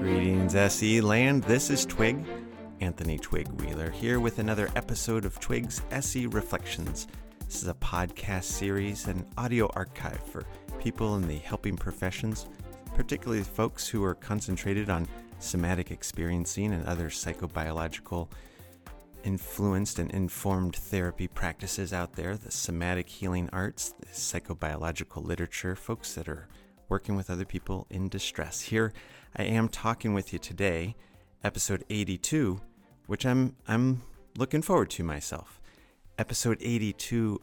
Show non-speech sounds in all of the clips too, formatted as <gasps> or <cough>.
Greetings, SE Land. This is Twig, Anthony Twig Wheeler, here with another episode of Twig's SE Reflections. This is a podcast series and audio archive for people in the helping professions, particularly folks who are concentrated on somatic experiencing and other psychobiological influenced and informed therapy practices out there, the somatic healing arts, the psychobiological literature, folks that are working with other people in distress. Here I am talking with you today, episode 82, which I'm I'm looking forward to myself. Episode 82,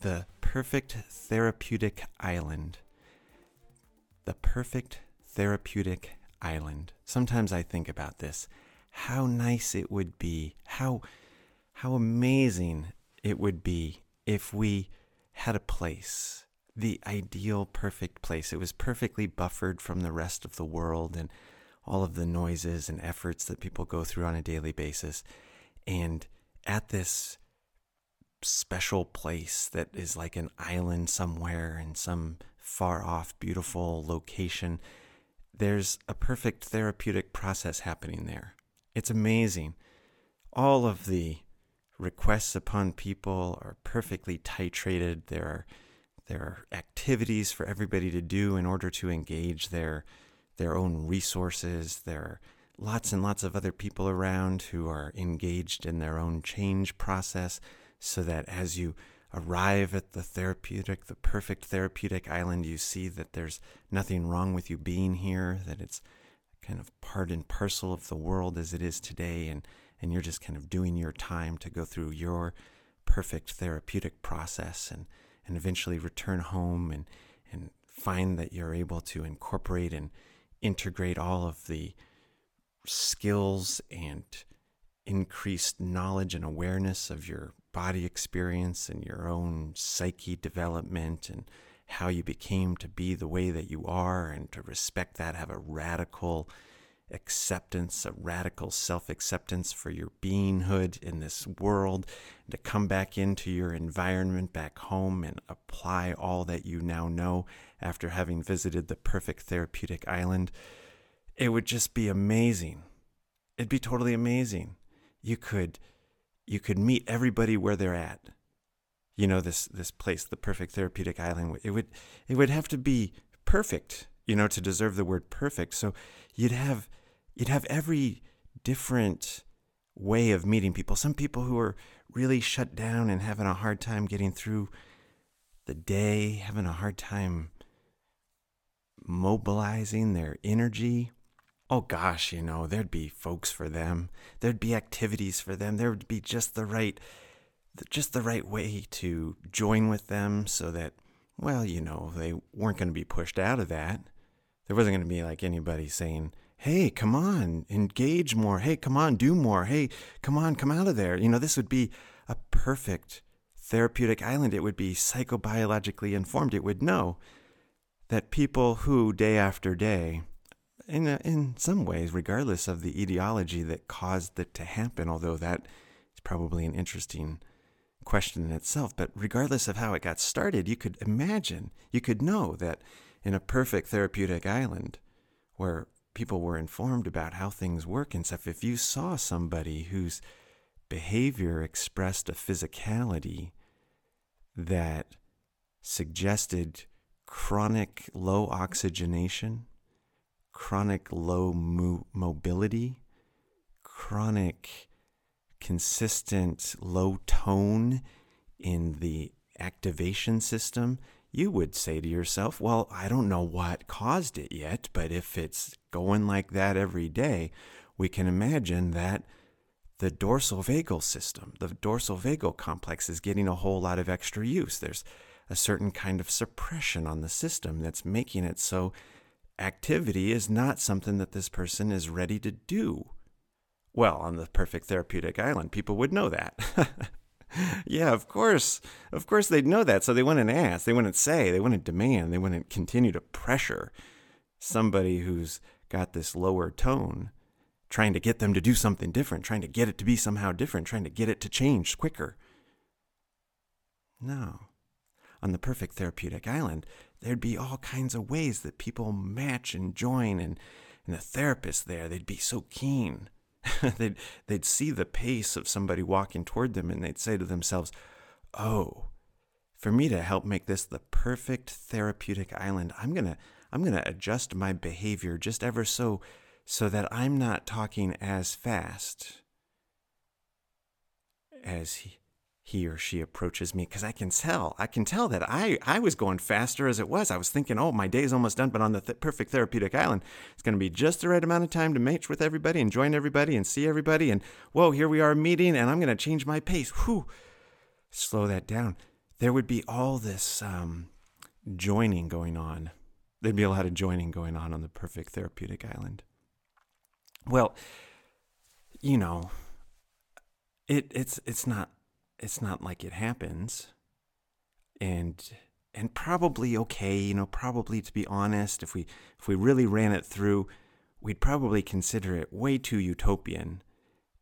The Perfect Therapeutic Island. The Perfect Therapeutic Island. Sometimes I think about this. How nice it would be. How how amazing it would be if we had a place the ideal, perfect place. It was perfectly buffered from the rest of the world and all of the noises and efforts that people go through on a daily basis. And at this special place that is like an island somewhere in some far off, beautiful location, there's a perfect therapeutic process happening there. It's amazing. All of the requests upon people are perfectly titrated. There are there are activities for everybody to do in order to engage their their own resources. There are lots and lots of other people around who are engaged in their own change process so that as you arrive at the therapeutic, the perfect therapeutic island, you see that there's nothing wrong with you being here, that it's kind of part and parcel of the world as it is today, and, and you're just kind of doing your time to go through your perfect therapeutic process and and eventually return home and, and find that you're able to incorporate and integrate all of the skills and increased knowledge and awareness of your body experience and your own psyche development and how you became to be the way that you are and to respect that, have a radical acceptance, a radical self acceptance for your beinghood in this world, to come back into your environment back home and apply all that you now know after having visited the perfect therapeutic island, it would just be amazing. It'd be totally amazing. You could you could meet everybody where they're at. You know this this place, the perfect therapeutic island. It would it would have to be perfect, you know, to deserve the word perfect. So you'd have you'd have every different way of meeting people. Some people who are really shut down and having a hard time getting through the day, having a hard time mobilizing their energy. Oh gosh, you know, there'd be folks for them. There'd be activities for them. There would be just the right just the right way to join with them so that well, you know, they weren't going to be pushed out of that. There wasn't going to be like anybody saying, hey, come on, engage more. Hey, come on, do more. Hey, come on, come out of there. You know, this would be a perfect therapeutic island. It would be psychobiologically informed. It would know that people who, day after day, in, a, in some ways, regardless of the ideology that caused it to happen, although that is probably an interesting question in itself, but regardless of how it got started, you could imagine, you could know that in a perfect therapeutic island where people were informed about how things work and stuff, if you saw somebody whose behavior expressed a physicality that suggested chronic low oxygenation, chronic low mo- mobility, chronic consistent low tone in the activation system, you would say to yourself, Well, I don't know what caused it yet, but if it's going like that every day, we can imagine that the dorsal vagal system, the dorsal vagal complex, is getting a whole lot of extra use. There's a certain kind of suppression on the system that's making it so activity is not something that this person is ready to do. Well, on the perfect therapeutic island, people would know that. <laughs> yeah, of course. Of course they'd know that. So they wouldn't ask, they wouldn't say, they wouldn't demand, they wouldn't continue to pressure somebody who's got this lower tone, trying to get them to do something different, trying to get it to be somehow different, trying to get it to change quicker. No. On the perfect therapeutic island, there'd be all kinds of ways that people match and join and and the therapist there they'd be so keen <laughs> they'd they'd see the pace of somebody walking toward them and they'd say to themselves oh for me to help make this the perfect therapeutic island i'm going to i'm going to adjust my behavior just ever so so that i'm not talking as fast as he, he or she approaches me because I can tell. I can tell that I, I was going faster as it was. I was thinking, oh, my day's almost done, but on the th- perfect therapeutic island, it's going to be just the right amount of time to match with everybody and join everybody and see everybody. And whoa, here we are meeting, and I'm going to change my pace. Whew, slow that down. There would be all this um, joining going on. There'd be a lot of joining going on on the perfect therapeutic island. Well, you know, it it's it's not it's not like it happens and and probably okay you know probably to be honest if we if we really ran it through we'd probably consider it way too utopian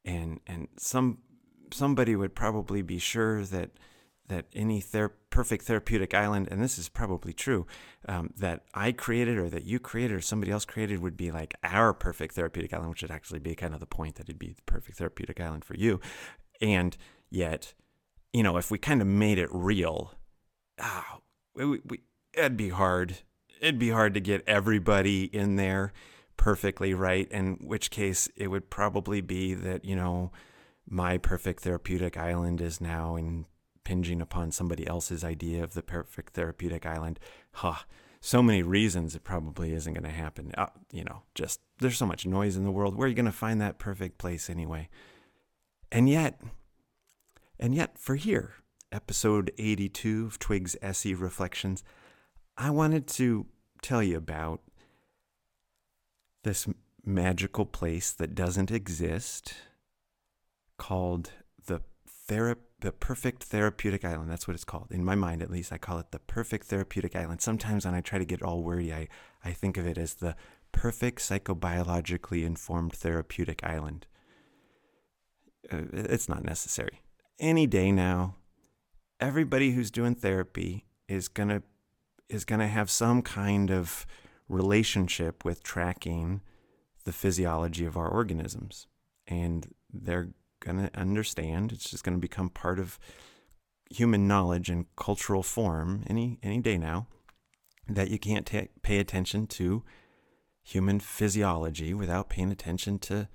and and some somebody would probably be sure that that any ther- perfect therapeutic island, and this is probably true, um, that I created or that you created or somebody else created would be like our perfect therapeutic island, which would actually be kind of the point that it'd be the perfect therapeutic island for you. And yet, you know, if we kind of made it real, oh, we, we, it'd be hard. It'd be hard to get everybody in there perfectly right. In which case, it would probably be that, you know, my perfect therapeutic island is now impinging upon somebody else's idea of the perfect therapeutic island. Huh. So many reasons it probably isn't going to happen. Uh, you know, just there's so much noise in the world. Where are you going to find that perfect place anyway? And yet, and yet, for here, episode 82 of Twig's SE Reflections, I wanted to tell you about this magical place that doesn't exist called the thera- the perfect therapeutic island that's what it's called. In my mind at least i call it the perfect therapeutic island. Sometimes when i try to get all wordy i, I think of it as the perfect psychobiologically informed therapeutic island. Uh, it's not necessary. Any day now, everybody who's doing therapy is gonna is gonna have some kind of relationship with tracking the physiology of our organisms, and they're gonna understand. It's just gonna become part of human knowledge and cultural form any any day now that you can't pay attention to human physiology without paying attention to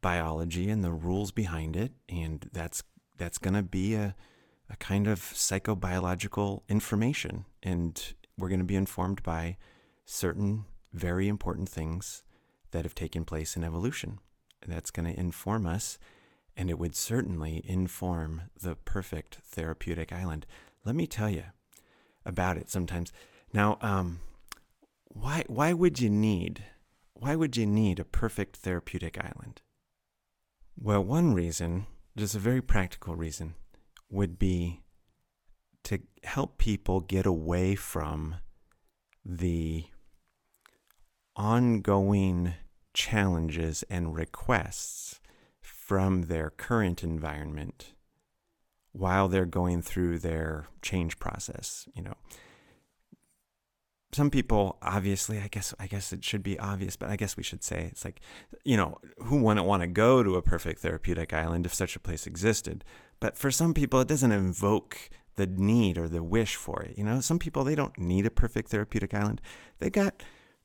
biology and the rules behind it, and that's that's going to be a a kind of psychobiological information, and we're going to be informed by certain very important things that have taken place in evolution. and That's going to inform us, and it would certainly inform the perfect therapeutic island. Let me tell you about it sometimes. Now, um, why why would you need why would you need a perfect therapeutic island? Well, one reason, just a very practical reason, would be to help people get away from the ongoing challenges and requests from their current environment while they're going through their change process. You know, some people obviously i guess i guess it should be obvious but i guess we should say it's like you know who wouldn't want to go to a perfect therapeutic island if such a place existed? But for some people it doesn't invoke the need or the wish for it you know? Some people they don't need a perfect therapeutic island. They got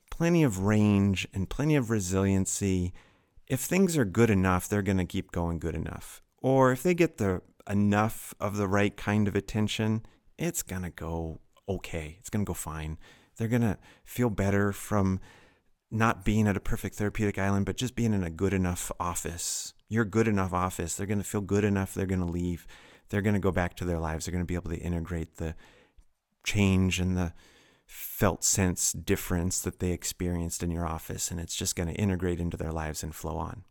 plenty of range and plenty of resiliency if things are good enough they're going to keep going good enough or if they get the enough of the right kind of attention it's going to go okay it's going to go fine they're going to feel better from not being at a perfect therapeutic island, but just being in a good enough office. Your good enough office. They're going to feel good enough. They're going to leave. They're going to go back to their lives. They're going to be able to integrate the change and the felt sense difference that they experienced in your office. And it's just going to integrate into their lives and flow on.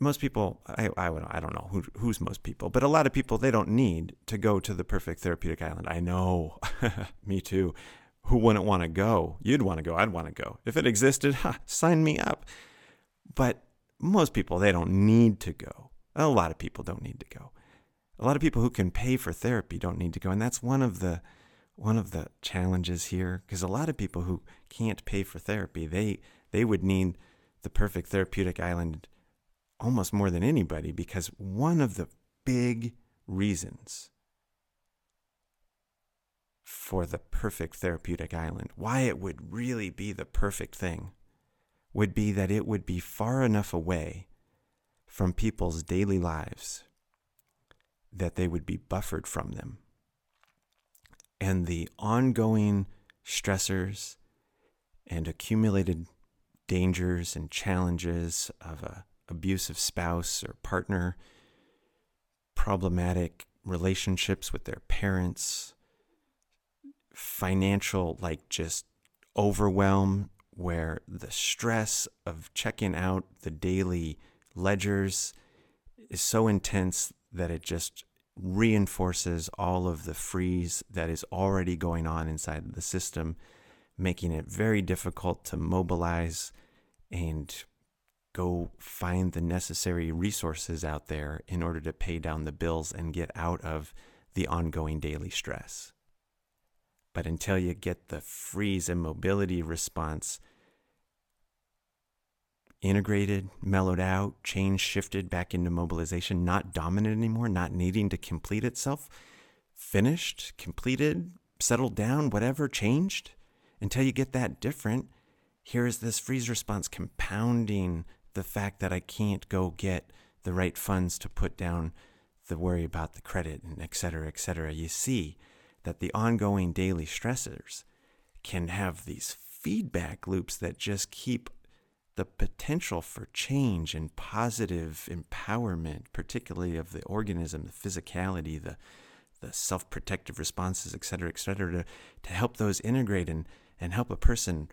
Most people, I, I, I don't know who, who's most people, but a lot of people, they don't need to go to the perfect therapeutic island. I know, <laughs> me too who wouldn't want to go? You'd want to go. I'd want to go. If it existed, <laughs> sign me up. But most people, they don't need to go. A lot of people don't need to go. A lot of people who can pay for therapy don't need to go. And that's one of the one of the challenges here because a lot of people who can't pay for therapy they they would need the perfect therapeutic island almost more than anybody because one of the big reasons for the perfect therapeutic island why it would really be the perfect thing would be that it would be far enough away from people's daily lives that they would be buffered from them and the ongoing stressors and accumulated dangers and challenges of a abusive spouse or partner, problematic relationships with their parents, financial like just overwhelm where the stress of checking out the daily ledgers is so intense that it just reinforces all of the freeze that is already going on inside the system, making it very difficult to mobilize and go find the necessary resources out there in order to pay down the bills and get out of the ongoing daily stress. But until you get the freeze and mobility response, integrated, mellowed out, change shifted back into mobilization, not dominant anymore, not needing to complete itself, finished, completed, settled down, whatever, changed. Until you get that different, here is this freeze response compounding the fact that I can't go get the right funds to put down the worry about the credit and et cetera, et cetera. You see that the ongoing daily stressors can have these feedback loops that just keep the potential for change and positive empowerment, particularly of the organism, the physicality, the the self-protective responses, et cetera, et cetera, to, to help those integrate and, and help a person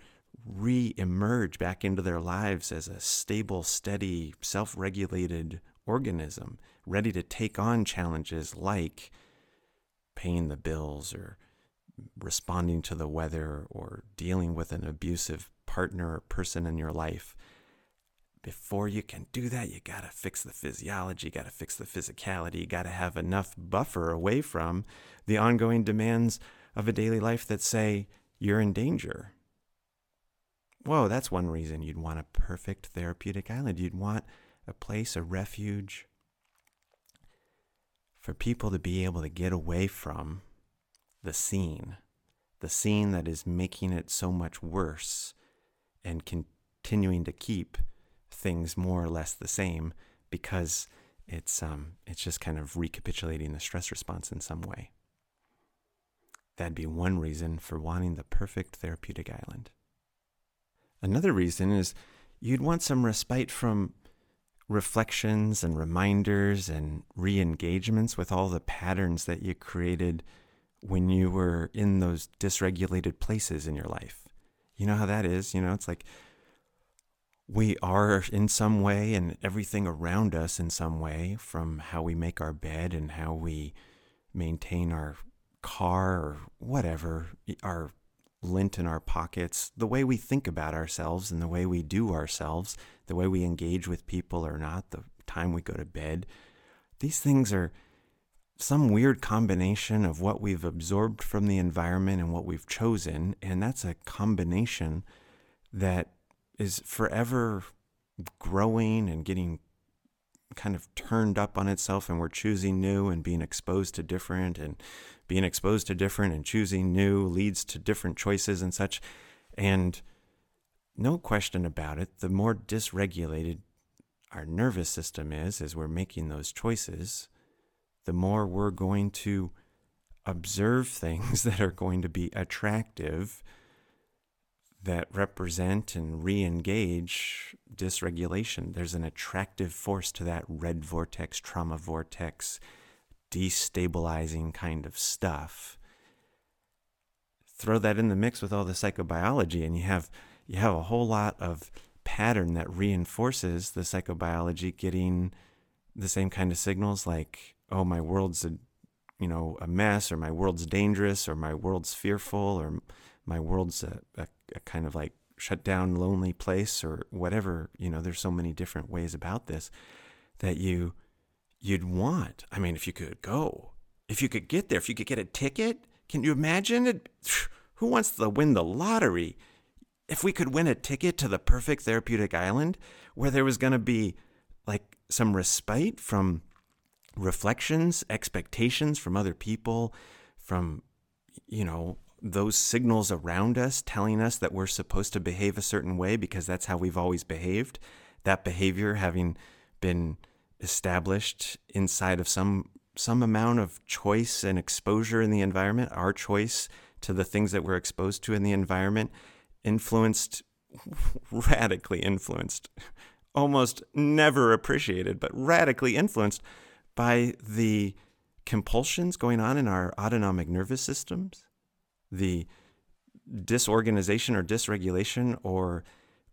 re-emerge back into their lives as a stable, steady, self-regulated organism, ready to take on challenges like paying the bills or responding to the weather or dealing with an abusive partner or person in your life. Before you can do that, you got to fix the physiology, you got to fix the physicality, you got to have enough buffer away from the ongoing demands of a daily life that say you're in danger. Whoa, that's one reason you'd want a perfect therapeutic island. You'd want a place, a refuge for people to be able to get away from the scene, the scene that is making it so much worse and continuing to keep things more or less the same because it's um, it's just kind of recapitulating the stress response in some way. That'd be one reason for wanting the perfect therapeutic island. Another reason is you'd want some respite from reflections and reminders and re engagements with all the patterns that you created when you were in those dysregulated places in your life. You know how that is? You know, it's like we are in some way and everything around us in some way from how we make our bed and how we maintain our car or whatever, our lint in our pockets, the way we think about ourselves and the way we do ourselves, the way we engage with people or not, the time we go to bed. These things are some weird combination of what we've absorbed from the environment and what we've chosen. And that's a combination that is forever growing and getting kind of turned up on itself. And we're choosing new and being exposed to different and being exposed to different and choosing new leads to different choices and such. And no question about it, the more dysregulated our nervous system is as we're making those choices, the more we're going to observe things <laughs> that are going to be attractive that represent and re engage dysregulation. There's an attractive force to that red vortex, trauma vortex, destabilizing kind of stuff. Throw that in the mix with all the psychobiology, and you have you have a whole lot of pattern that reinforces the psychobiology getting the same kind of signals like oh, my world's a, you know, a mess, or my world's dangerous, or my world's fearful, or my world's a, a, a kind of like shut down, lonely place, or whatever. You know, there's so many different ways about this that you you'd want. I mean, if you could go, if you could get there, if you could get a ticket, Can you imagine it? <sighs> Who wants to win the lottery? If we could win a ticket to the perfect therapeutic island where there was going to be like some respite from reflections, expectations from other people, from, you know, those signals around us telling us that we're supposed to behave a certain way because that's how we've always behaved. That behavior having been established inside of some some amount of choice and exposure in the environment, our choice to the things that we're exposed to in the environment, influenced, <laughs> radically influenced, almost never appreciated, but radically influenced by the compulsions going on in our autonomic nervous systems, the disorganization or dysregulation or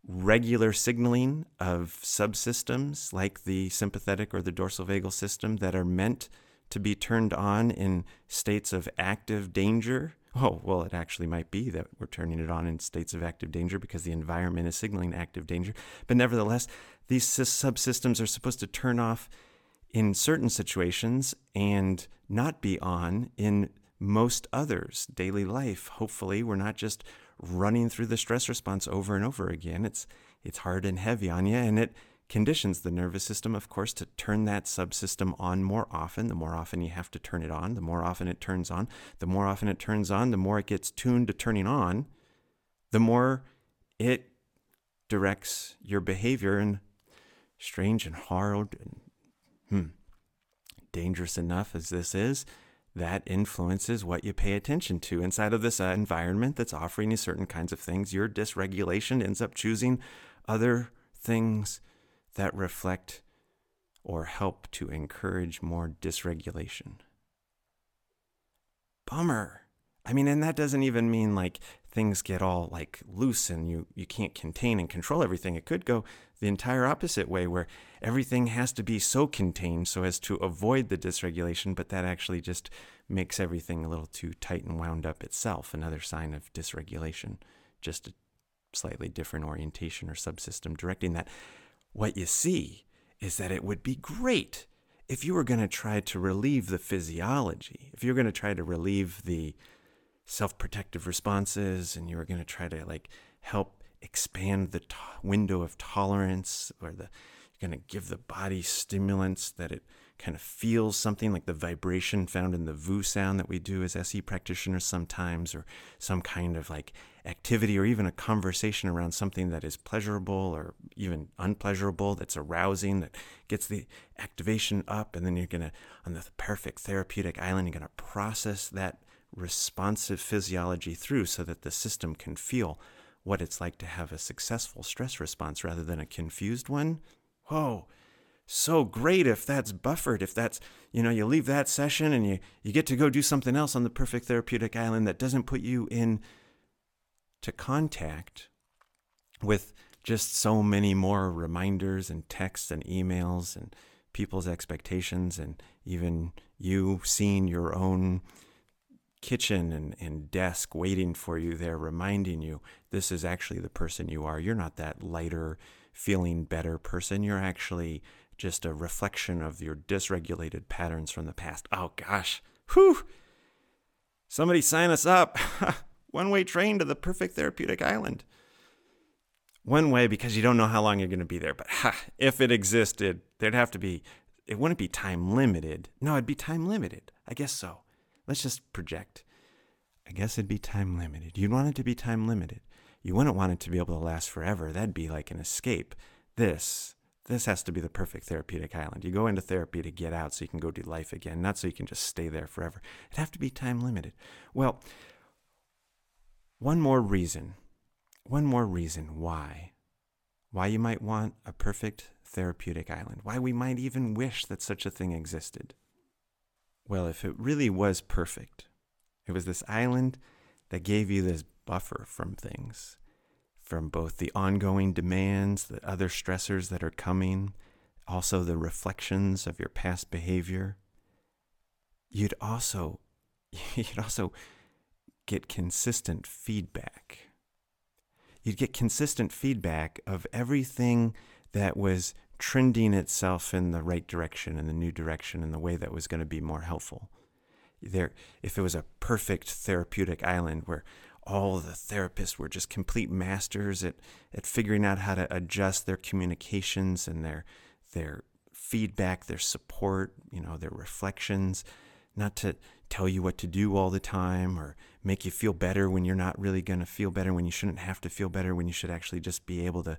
regular signaling of subsystems like the sympathetic or the dorsal vagal system that are meant to be turned on in states of active danger. <laughs> Oh, well, it actually might be that we're turning it on in states of active danger because the environment is signaling active danger. But nevertheless, these subsystems are supposed to turn off in certain situations and not be on in most others. Daily life, hopefully, we're not just running through the stress response over and over again. It's it's hard and heavy on you, and it conditions the nervous system, of course, to turn that subsystem on more often. The more often you have to turn it on, the more often it turns on. The more often it turns on, the more it gets tuned to turning on, the more it directs your behavior in strange and hard and hmm, dangerous enough as this is, that influences what you pay attention to inside of this uh, environment that's offering you certain kinds of things. Your dysregulation ends up choosing other things that reflect or help to encourage more dysregulation. Bummer. I mean, and that doesn't even mean like things get all like loose and you, you can't contain and control everything. It could go the entire opposite way where everything has to be so contained so as to avoid the dysregulation, but that actually just makes everything a little too tight and wound up itself. Another sign of dysregulation, just a slightly different orientation or subsystem directing that. What you see is that it would be great if you were going to try to relieve the physiology, if you were going to try to relieve the self protective responses and you were going to try to like help expand the to- window of tolerance or the you're going to give the body stimulants that it kind of feels something like the vibration found in the voo sound that we do as SE practitioners sometimes, or some kind of like activity or even a conversation around something that is pleasurable or even unpleasurable, that's arousing, that gets the activation up. And then you're going to, on the perfect therapeutic island, you're going to process that responsive physiology through so that the system can feel what it's like to have a successful stress response rather than a confused one. Whoa so great if that's buffered, if that's, you know, you leave that session and you, you get to go do something else on the perfect therapeutic island that doesn't put you in to contact with just so many more reminders and texts and emails and people's expectations and even you seeing your own kitchen and, and desk waiting for you there, reminding you this is actually the person you are. You're not that lighter, feeling better person. You're actually just a reflection of your dysregulated patterns from the past. Oh gosh, whew! Somebody sign us up. <laughs> One way train to the perfect therapeutic island. One way because you don't know how long you're going to be there. But ha, if it existed, there'd have to be, it wouldn't be time limited. No, it'd be time limited. I guess so. Let's just project. I guess it'd be time limited. You'd want it to be time limited. You wouldn't want it to be able to last forever. That'd be like an escape. This this has to be the perfect therapeutic island. You go into therapy to get out so you can go do life again, not so you can just stay there forever. It'd have to be time limited. Well, one more reason, one more reason why, why you might want a perfect therapeutic island, why we might even wish that such a thing existed. Well, if it really was perfect, it was this island that gave you this buffer from things from both the ongoing demands, the other stressors that are coming, also the reflections of your past behavior. You'd also <laughs> you'd also get consistent feedback. You'd get consistent feedback of everything that was trending itself in the right direction, in the new direction, in the way that was going to be more helpful. there if it was a perfect therapeutic island where all the therapists were just complete masters at, at figuring out how to adjust their communications and their their feedback, their support, you know, their reflections, not to tell you what to do all the time or make you feel better when you're not really going to feel better when you shouldn't have to feel better when you should actually just be able to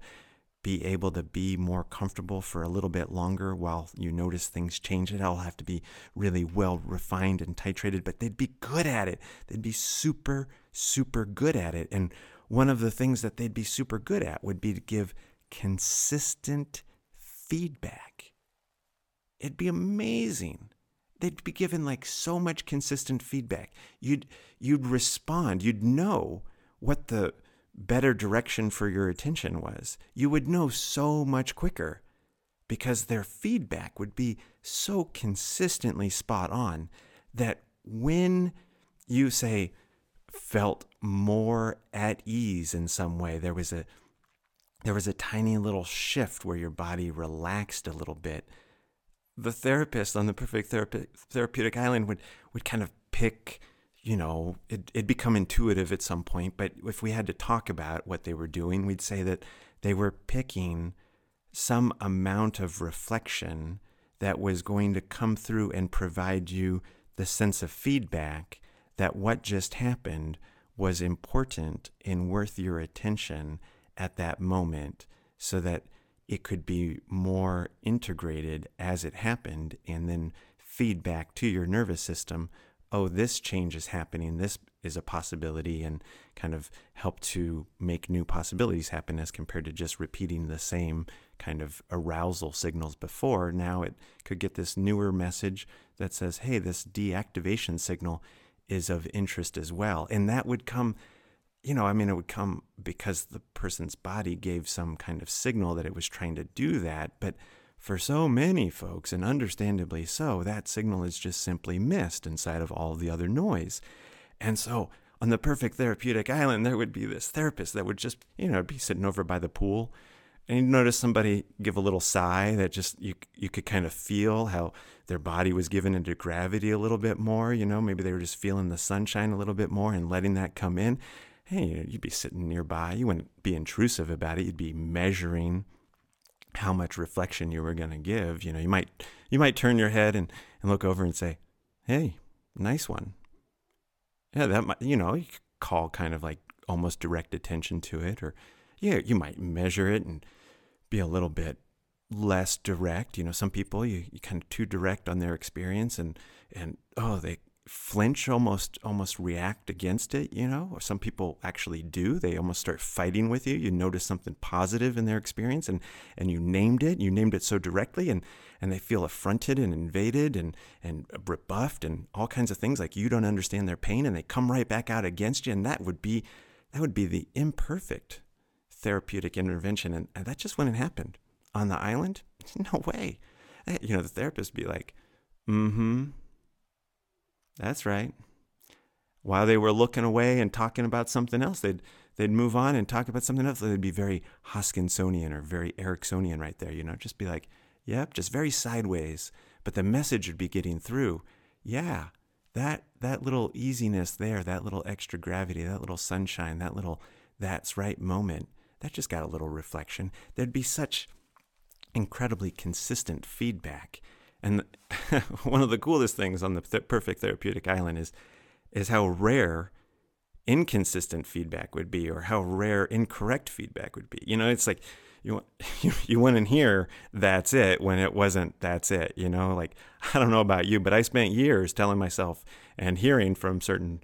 be able to be more comfortable for a little bit longer while you notice things change. It all have to be really well refined and titrated, but they'd be good at it. They'd be super, super good at it. And one of the things that they'd be super good at would be to give consistent feedback. It'd be amazing. They'd be given like so much consistent feedback. You'd you'd respond. You'd know what the better direction for your attention was, you would know so much quicker because their feedback would be so consistently spot on that when you say felt more at ease in some way, there was a there was a tiny little shift where your body relaxed a little bit. The therapist on the perfect therape- therapeutic island would would kind of pick you know, it, it'd become intuitive at some point, but if we had to talk about what they were doing, we'd say that they were picking some amount of reflection that was going to come through and provide you the sense of feedback that what just happened was important and worth your attention at that moment so that it could be more integrated as it happened and then feedback to your nervous system oh, this change is happening, this is a possibility, and kind of help to make new possibilities happen as compared to just repeating the same kind of arousal signals before. Now it could get this newer message that says, hey, this deactivation signal is of interest as well. And that would come, you know, I mean, it would come because the person's body gave some kind of signal that it was trying to do that. But for so many folks, and understandably so, that signal is just simply missed inside of all the other noise. And so, on the perfect therapeutic island, there would be this therapist that would just, you know, be sitting over by the pool. And you'd notice somebody give a little sigh that just you you could kind of feel how their body was given into gravity a little bit more. You know, maybe they were just feeling the sunshine a little bit more and letting that come in. Hey, you'd be sitting nearby. You wouldn't be intrusive about it. You'd be measuring how much reflection you were going to give. You know, you might you might turn your head and, and look over and say, "Hey, nice one." Yeah, that might you know you call kind of like almost direct attention to it, or yeah, you might measure it and be a little bit less direct. You know, some people you, you kind of too direct on their experience and and oh they flinch almost almost react against it you know? Or some people actually do. They almost start fighting with you. You notice something positive in their experience and and you named it. You named it so directly and and they feel affronted and invaded and and rebuffed and all kinds of things like you don't understand their pain and they come right back out against you. And that would be that would be the imperfect therapeutic intervention. And, and that just wouldn't happen. On the island? <laughs> No way. You know the therapist be like mm-hmm that's right. While they were looking away and talking about something else, they'd they'd move on and talk about something else. They'd be very Hoskinsonian or very Ericksonian right there, you know, just be like, yep, just very sideways. But the message would be getting through. Yeah, that that little easiness there, that little extra gravity, that little sunshine, that little that's right moment, that just got a little reflection. There'd be such incredibly consistent feedback and <laughs> one of the coolest things on the th- perfect therapeutic island is is how rare inconsistent feedback would be or how rare incorrect feedback would be. You know, it's like you <laughs> you, you went in here, that's it, when it wasn't that's it, you know? Like <laughs> I don't know about you, but I spent years telling myself and hearing from certain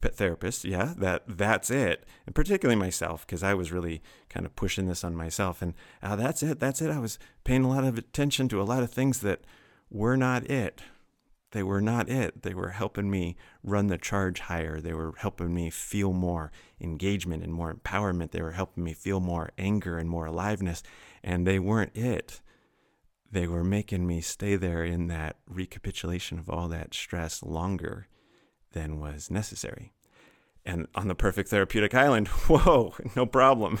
th- therapists, yeah, that that's it. And particularly myself because I was really kind of pushing this on myself and uh, that's it, that's it. I was paying a lot of attention to a lot of things that were not it. They were not it. They were helping me run the charge higher. They were helping me feel more engagement and more empowerment. They were helping me feel more anger and more aliveness. And they weren't it. They were making me stay there in that recapitulation of all that stress longer than was necessary. And on the perfect therapeutic island, <laughs> whoa, no problem.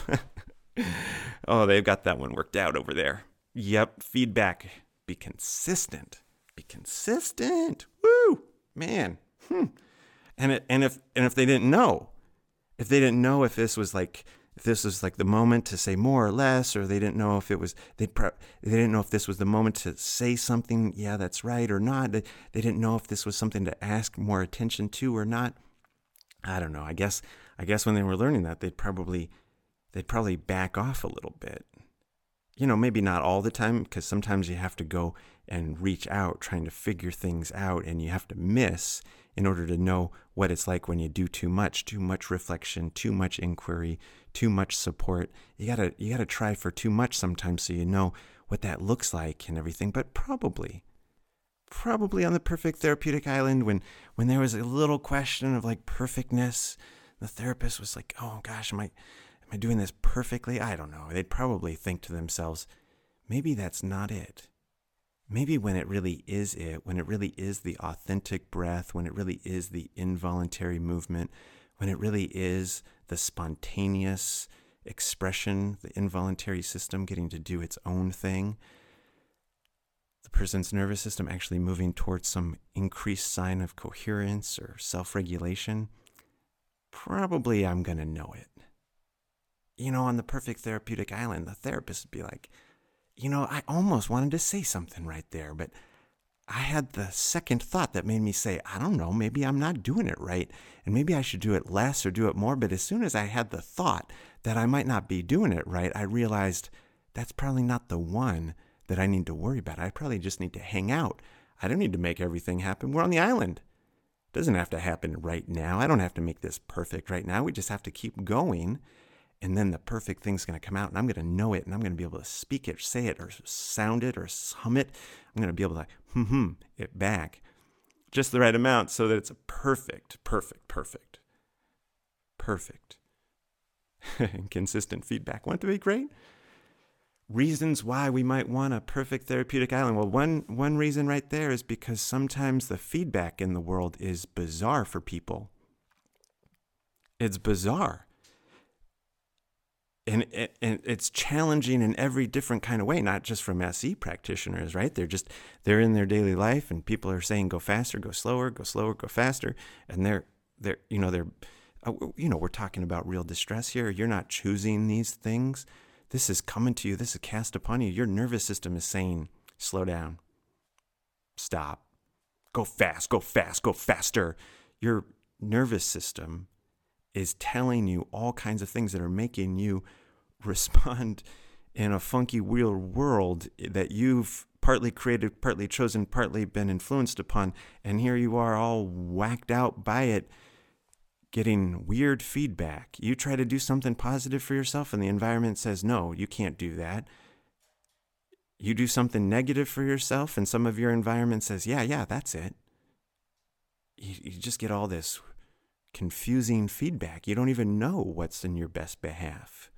<laughs> oh, they've got that one worked out over there. Yep, feedback be consistent. Be consistent. Woo! Man, hmm. And it, and if and if they didn't know, if they didn't know if this was like if this was like the moment to say more or less, or they didn't know if it was they they didn't know if this was the moment to say something, yeah, that's right or not. They, they didn't know if this was something to ask more attention to or not. I don't know. I guess I guess when they were learning that, they'd probably they'd probably back off a little bit. You know, maybe not all the time, because sometimes you have to go and reach out trying to figure things out, and you have to miss in order to know what it's like when you do too much, too much reflection, too much inquiry, too much support. You gotta you gotta try for too much sometimes so you know what that looks like and everything. But probably, probably on the perfect therapeutic island when when there was a little question of like perfectness, the therapist was like, "Oh gosh, am I am I doing this perfectly?" I don't know. They'd probably think to themselves, maybe that's not it maybe when it really is it, when it really is the authentic breath, when it really is the involuntary movement, when it really is the spontaneous expression, the involuntary system getting to do its own thing, the person's nervous system actually moving towards some increased sign of coherence or self regulation, probably I'm going to know it. You know, on the perfect therapeutic island, the therapist would be like, you know, I almost wanted to say something right there, but I had the second thought that made me say, I don't know, maybe I'm not doing it right, and maybe I should do it less or do it more. But as soon as I had the thought that I might not be doing it right, I realized that's probably not the one that I need to worry about. I probably just need to hang out. I don't need to make everything happen. We're on the island. It doesn't have to happen right now. I don't have to make this perfect right now. We just have to keep going and then the perfect thing's going to come out and I'm going to know it and I'm going to be able to speak it, say it, or sound it, or hum it. I'm going to be able to hum mm-hmm, hum it back just the right amount so that it's a perfect, perfect, perfect, perfect, <laughs> consistent feedback. It to be great? Reasons why we might want a perfect therapeutic island. Well, one one reason right there is because sometimes the feedback in the world is bizarre for people. It's bizarre it's challenging in every different kind of way not just from se practitioners right? They're just they're in their daily life and people are saying go faster go slower go slower go faster. And they're they're you know they're uh, you know we're talking about real distress here. You're not choosing these things. This is coming to you. This is cast upon you. Your nervous system is saying slow down. Stop. Go fast go fast go faster. Your nervous system is telling you all kinds of things that are making you respond <laughs> in a funky weird world that you've partly created, partly chosen, partly been influenced upon. And here you are all whacked out by it, getting weird feedback. You try to do something positive for yourself, and the environment says, no, you can't do that. You do something negative for yourself, and some of your environment says, yeah, yeah, that's it. You, you just get all this confusing feedback. You don't even know what's in your best behalf.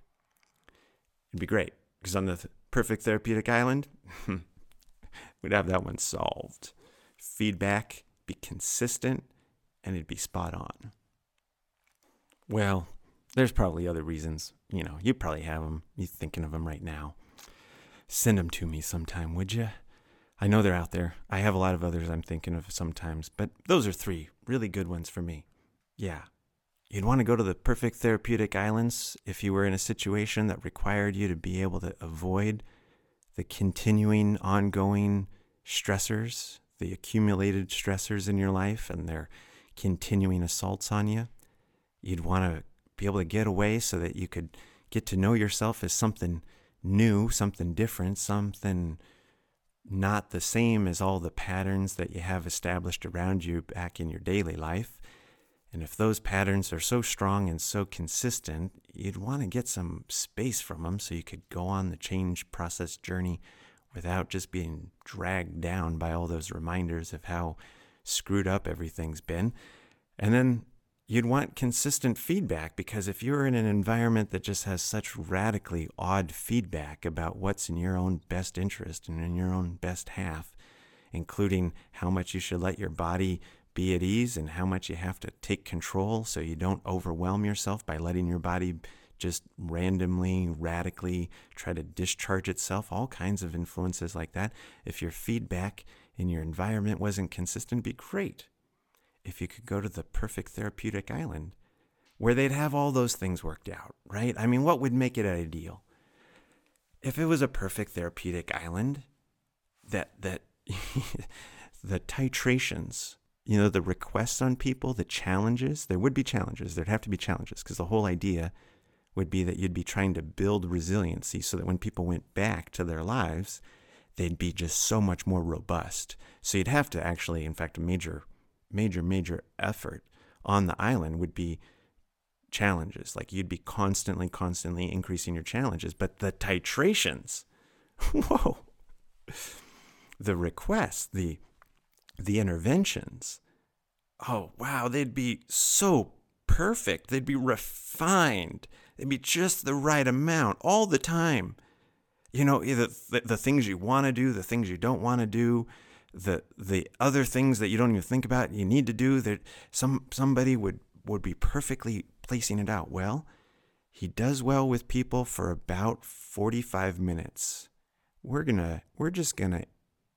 It'd be great because on the th- perfect therapeutic island, <laughs> we'd have that one solved. Feedback be consistent and it'd be spot on. Well, there's probably other reasons. You know, you probably have them. You're thinking of them right now. Send them to me sometime, would you? I know they're out there. I have a lot of others I'm thinking of sometimes, but those are three really good ones for me. Yeah. You'd want to go to the perfect therapeutic islands if you were in a situation that required you to be able to avoid the continuing, ongoing stressors, the accumulated stressors in your life and their continuing assaults on you. You'd want to be able to get away so that you could get to know yourself as something new, something different, something not the same as all the patterns that you have established around you back in your daily life. And if those patterns are so strong and so consistent, you'd want to get some space from them so you could go on the change process journey without just being dragged down by all those reminders of how screwed up everything's been. And then you'd want consistent feedback because if you're in an environment that just has such radically odd feedback about what's in your own best interest and in your own best half, including how much you should let your body be at ease and how much you have to take control so you don't overwhelm yourself by letting your body just randomly, radically try to discharge itself, all kinds of influences like that. If your feedback in your environment wasn't consistent, be great. if you could go to the perfect therapeutic island where they'd have all those things worked out, right? I mean, what would make it ideal? If it was a perfect therapeutic island, that that <laughs> the titrations, you know, the requests on people, the challenges, there would be challenges. There'd have to be challenges because the whole idea would be that you'd be trying to build resiliency so that when people went back to their lives, they'd be just so much more robust. So you'd have to actually, in fact, a major, major, major effort on the island would be challenges. Like you'd be constantly, constantly increasing your challenges. But the titrations, <laughs> whoa, the requests, the the interventions, oh wow, they'd be so perfect. They'd be refined. They'd be just the right amount all the time. You know, either the, the things you want to do, the things you don't want to do, the the other things that you don't even think about you need to do. That some somebody would would be perfectly placing it out. Well, he does well with people for about 45 minutes. We're gonna we're just gonna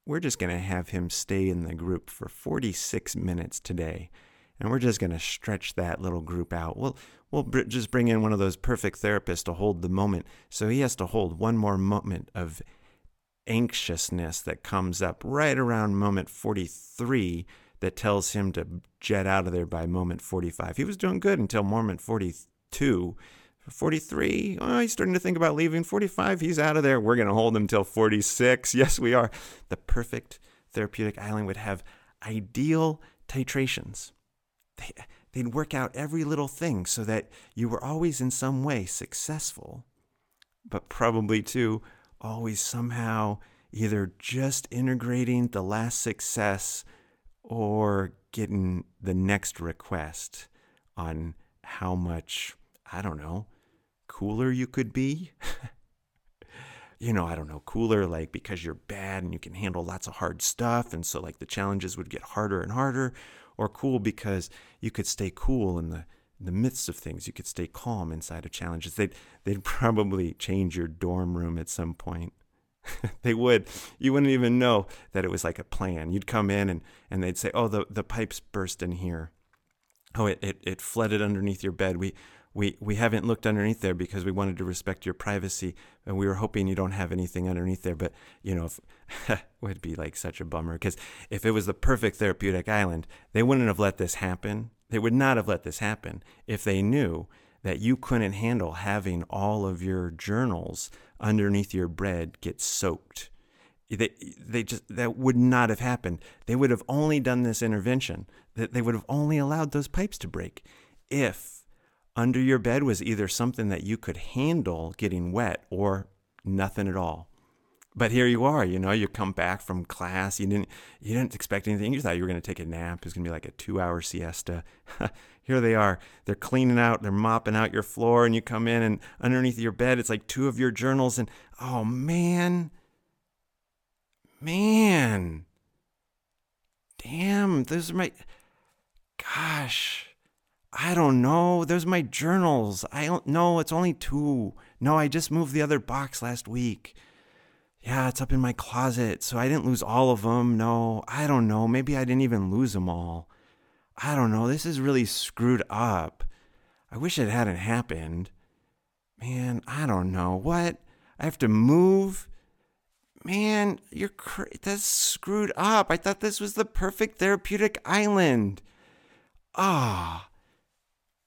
we're just gonna have him stay in the group for 46 minutes today and we're just going to stretch that little group out. We'll we'll br- just bring in one of those perfect therapists to hold the moment. So he has to hold one more moment of anxiousness that comes up right around moment 43 that tells him to jet out of there by moment 45. He was doing good until moment 42. 43, oh, he's starting to think about leaving. 45, he's out of there. We're going to hold him till 46. <laughs> Yes, we are. The perfect therapeutic island would have ideal titrations they, they'd work out every little thing so that you were always in some way successful, but probably too always somehow either just integrating the last success or getting the next request on how much, I don't know, cooler you could be. <laughs> you know, I don't know, cooler, like because you're bad and you can handle lots of hard stuff. And so, like, the challenges would get harder and harder or cool because you could stay cool in the in the midst of things. You could stay calm inside of challenges. They'd they'd <laughs> probably change your dorm room at some point. <laughs> they would. You wouldn't even know that it was like a plan. You'd come in and, and they'd say, Oh, the, the pipes burst in here. Oh, it, it, it flooded underneath your bed. We we we haven't looked underneath there because we wanted to respect your privacy and we were hoping you don't have anything underneath there but you know it <laughs> would be like such a bummer because if it was the perfect therapeutic island they wouldn't have let this happen. They would not have let this happen if they knew that you couldn't handle having all of your journals underneath your bread get soaked. They, they just that would not have happened. They would have only done this intervention. That they would have only allowed those pipes to break if under your bed was either something that you could handle getting wet or nothing at all. But here you are, you know, you come back from class, you didn't you didn't expect anything. You thought you were going to take a nap. It was going to be like a 2-hour siesta. <laughs> here they are. They're cleaning out, they're mopping out your floor and you come in and underneath your bed it's like two of your journals and oh man. Man. Damn, those are my gosh. I don't know. There's my journals. I don't know. It's only two. No, I just moved the other box last week. Yeah, it's up in my closet. So I didn't lose all of them. No, I don't know. Maybe I didn't even lose them all. I don't know. This is really screwed up. I wish it hadn't happened. Man, I don't know. What? I have to move? Man, you're cra- that's screwed up. I thought this was the perfect therapeutic island. Ah.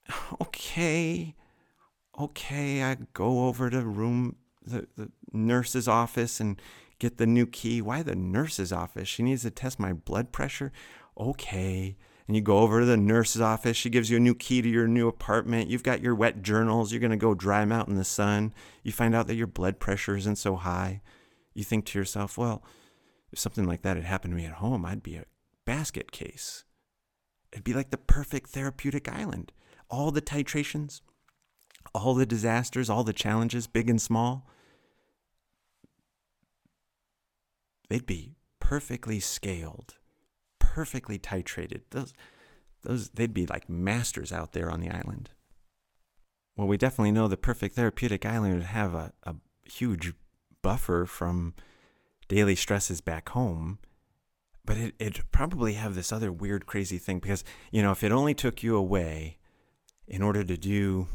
<sighs> okay, okay, I go over to room the, the nurse's office and get the new key. Why the nurse's office? She needs to test my blood pressure. Okay. And you go over to the nurse's office. She gives you a new key to your new apartment. You've got your wet journals. You're going to go dry them out in the sun. You find out that your blood pressure isn't so high. You think to yourself, well, if something like that had happened to me at home, I'd be a basket case. It'd be like the perfect therapeutic island all the titrations, all the disasters, all the challenges, big and small, they'd be perfectly scaled, perfectly titrated. Those, those, they'd be like masters out there on the island. Well, we definitely know the perfect therapeutic island would have a, a huge buffer from daily stresses back home. but it, it'd probably have this other weird, crazy thing because, you know, if it only took you away in order to do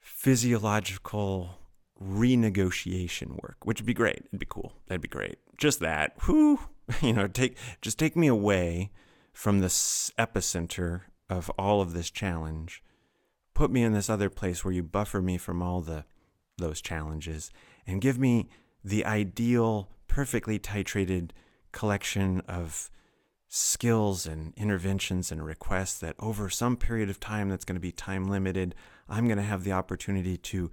physiological renegotiation work, which would be great. It'd be cool. That'd be great. Just that. Whoo, <laughs> you know, take just take me away from the epicenter of all of this challenge. Put me in this other place where you buffer me from all the those challenges and give me the ideal, perfectly titrated collection of skills and interventions and requests that over some period of time that's going to be time limited, I'm going to have the opportunity to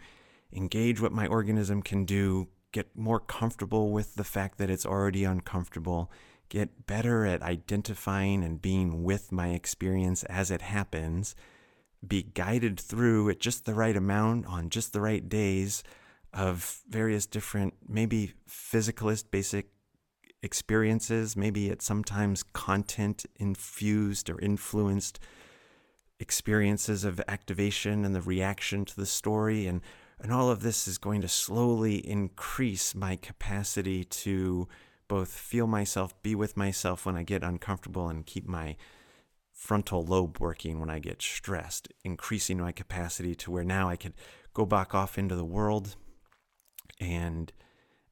engage what my organism can do, get more comfortable with the fact that it's already uncomfortable, get better at identifying and being with my experience as it happens, be guided through at just the right amount on just the right days of various different, maybe physicalist basic experiences. Maybe it's sometimes content infused or influenced experiences of activation and the reaction to the story. And, and all of this is going to slowly increase my capacity to both feel myself, be with myself when I get uncomfortable, and keep my frontal lobe working when I get stressed, increasing my capacity to where now I could go back off into the world and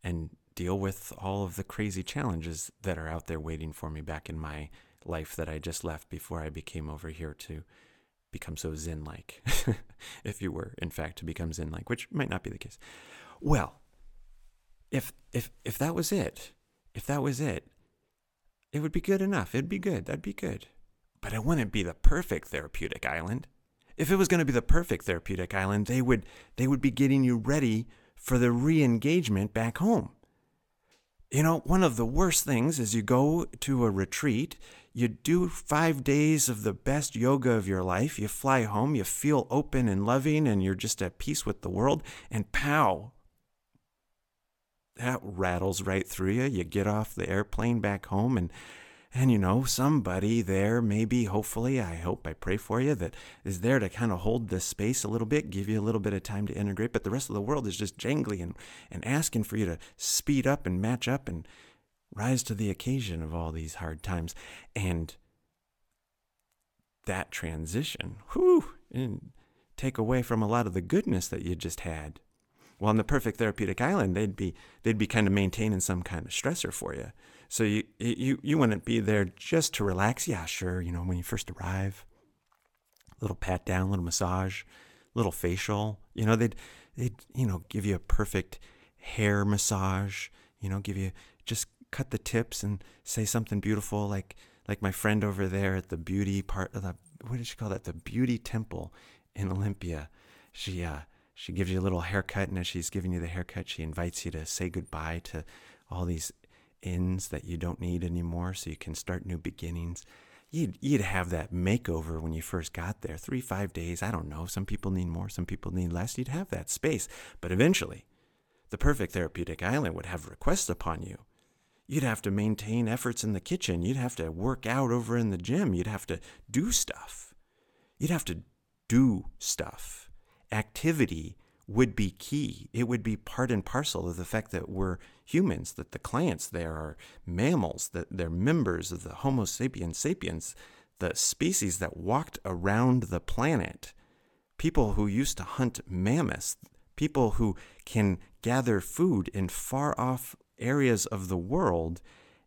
and deal with all of the crazy challenges that are out there waiting for me back in my life that I just left before I became over here to become so zen like, <laughs> if you were, in fact, to become zen like, which might not be the case. Well, if, if, if that was it, if that was it, it would be good enough. It'd be good. That'd be good. But it wouldn't be the perfect therapeutic island. If it was going to be the perfect therapeutic island, they would they would be getting you ready for the re-engagement back home. You know, one of the worst things is you go to a retreat, you do five days of the best yoga of your life, you fly home, you feel open and loving, and you're just at peace with the world, and pow, that rattles right through you. You get off the airplane back home, and and you know, somebody there, maybe, hopefully, I hope, I pray for you, that is there to kind of hold the space a little bit, give you a little bit of time to integrate. But the rest of the world is just jangly and, and asking for you to speed up and match up and rise to the occasion of all these hard times. And that transition, whew, and take away from a lot of the goodness that you just had. Well, on the perfect therapeutic island, they'd be they'd be kind of maintaining some kind of stressor for you. So you you you wouldn't be there just to relax. Yeah, sure. You know, when you first arrive, little pat down, little massage, little facial. You know, they'd they'd you know give you a perfect hair massage. You know, give you just cut the tips and say something beautiful, like like my friend over there at the beauty part of the what did she call that? The beauty temple in Olympia. She uh she gives you a little haircut, and as she's giving you the haircut, she invites you to say goodbye to all these ends that you don't need anymore so you can start new beginnings. You'd, you'd have that makeover when you first got there. Three, five days, I don't know. Some people need more, some people need less. You'd have that space. But eventually, the perfect therapeutic island would have requests upon you. You'd have to maintain efforts in the kitchen. You'd have to work out over in the gym. You'd have to do stuff. You'd have to do stuff. Activity would be key. It would be part and parcel of the fact that we're humans, that the clients there are mammals, that they're members of the Homo sapiens sapiens, the species that walked around the planet, people who used to hunt mammoths, people who can gather food in far off areas of the world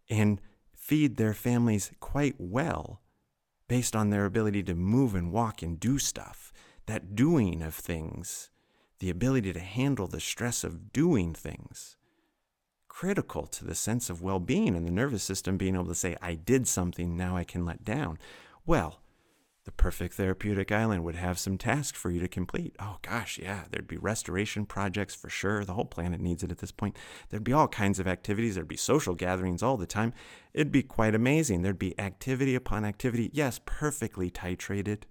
and feed their families quite well based on their ability to move and walk and do stuff. That doing of things the ability to handle the stress of doing things. Critical to the sense of well being and the nervous system being able to say, I did something, now I can let down. Well, the perfect therapeutic island would have some tasks for you to complete. Oh gosh, yeah, there'd be restoration projects for sure. The whole planet needs it at this point. There'd be all kinds of activities. There'd be social gatherings all the time. It'd be quite amazing. There'd be activity upon activity. Yes, perfectly titrated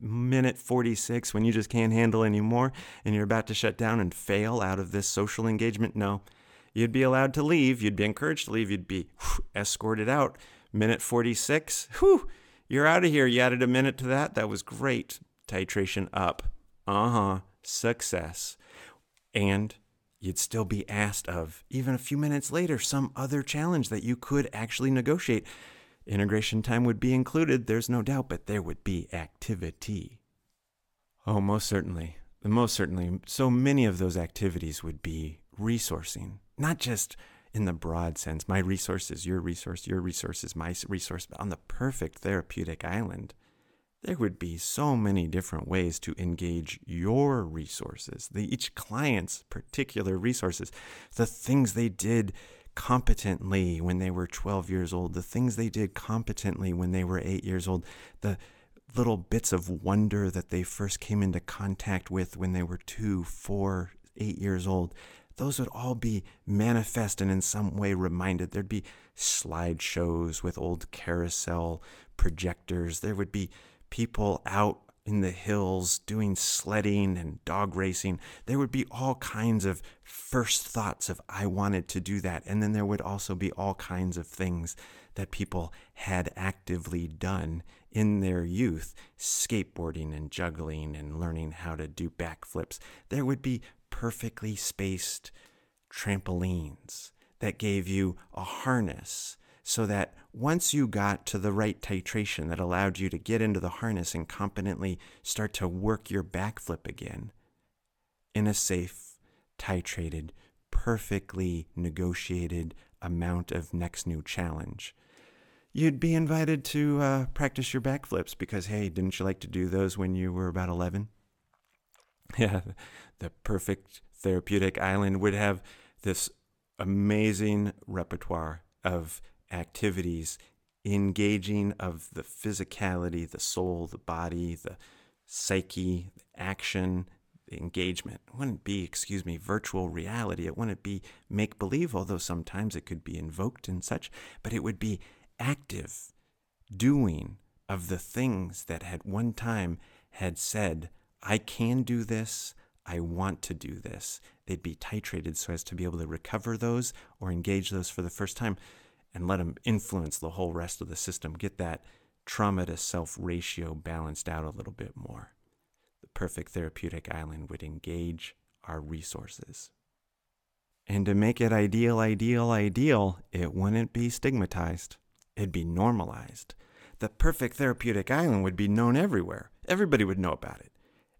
minute 46 when you just can't handle anymore and you're about to shut down and fail out of this social engagement? No. You'd be allowed to leave. You'd be encouraged to leave. You'd be whew, escorted out. Minute 46, whew, you're out of here. You added a minute to that. That was great. Titration up. Uh huh. Success. And you'd still be asked of, even a few minutes later, some other challenge that you could actually negotiate. Integration time would be included, there's no doubt, but there would be activity. Oh, most certainly. Most certainly. So many of those activities would be resourcing, not just in the broad sense my resource is your resource, your resource is my resource, but on the perfect therapeutic island there would be so many different ways to engage your resources, the, each client's particular resources, the things they did competently when they were 12 years old, the things they did competently when they were eight years old, the little bits of wonder that they first came into contact with when they were two, four, eight years old. Those would all be manifest and in some way reminded. There'd be slideshows with old carousel projectors. There would be people out in the hills doing sledding and dog racing. There would be all kinds of first thoughts of, I wanted to do that. And then there would also be all kinds of things that people had actively done in their youth skateboarding and juggling and learning how to do backflips. There would be perfectly spaced trampolines that gave you a harness so that once you got to the right titration that allowed you to get into the harness and competently start to work your backflip again in a safe, titrated, perfectly negotiated amount of next new challenge, you'd be invited to uh, practice your backflips because, hey, didn't you like to do those when you were about 11? <laughs> Yeah, the perfect therapeutic island would have this amazing repertoire of activities engaging of the physicality, the soul, the body, the psyche, the action, the engagement. It wouldn't be, excuse me, virtual reality. It wouldn't be make believe, although sometimes it could be invoked and such, but it would be active doing of the things that at one time had said, I can do this, I want to do this. They'd be titrated so as to be able to recover those or engage those for the first time and let them influence the whole rest of the system, get that trauma to self ratio balanced out a little bit more. The perfect therapeutic island would engage our resources. And to make it ideal, ideal, ideal, it wouldn't be stigmatized. It'd be normalized. The perfect therapeutic island would be known everywhere. Everybody would know about it.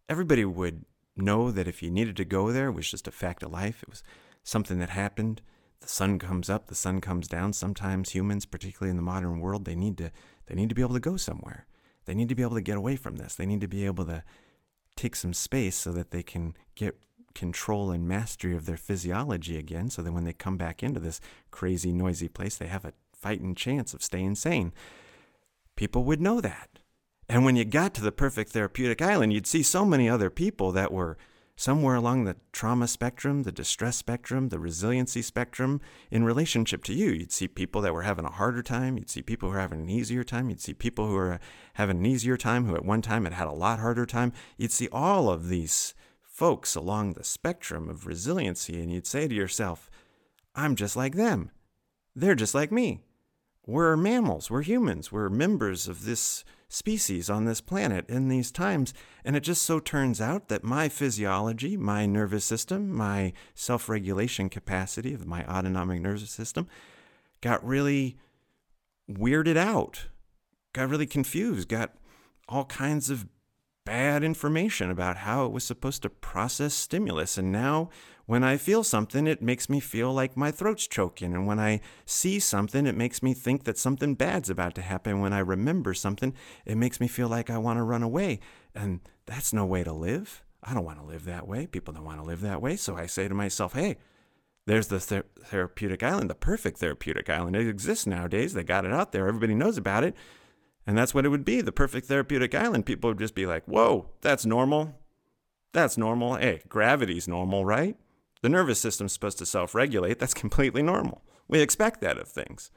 Everybody would know that if you needed to go there, it was just a fact of life. It was something that happened the sun comes up, the sun comes down. Sometimes humans, particularly in the modern world, they need to they need to be able to go somewhere. They need to be able to get away from this. They need to be able to take some space so that they can get control and mastery of their physiology again so that when they come back into this crazy noisy place they have a fighting chance of staying sane. People would know that. And when you got to the perfect therapeutic island, you'd see so many other people that were somewhere along the trauma spectrum, the distress spectrum, the resiliency spectrum in relationship to you. You'd see people that were having a harder time. You'd see people who are having an easier time. You'd see people who are having an easier time who at one time had had a lot harder time. You'd see all of these folks along the spectrum of resiliency, and you'd say to yourself, I'm just like them. They're just like me. We're mammals. We're humans. We're members of this species on this planet in these times. And it just so turns out that my physiology, my nervous system, my self regulation capacity of my autonomic nervous system got really weirded out, got really confused, got all kinds of bad information about how it was supposed to process stimulus. And now when I feel something, it makes me feel like my throat's choking. And when I see something, it makes me think that something bad's about to happen. When I remember something, it makes me feel like I want to run away. And that's no way to live. I don't want to live that way. People don't want to live that way. So I say to myself, hey, there's the ther- therapeutic island, the perfect therapeutic island. It exists nowadays. They got it out there. Everybody knows about it. And that's what it would be the perfect therapeutic island. People would just be like, whoa, that's normal. That's normal. Hey, gravity's normal, right? The nervous system's supposed to self regulate. That's completely normal. We expect that of things.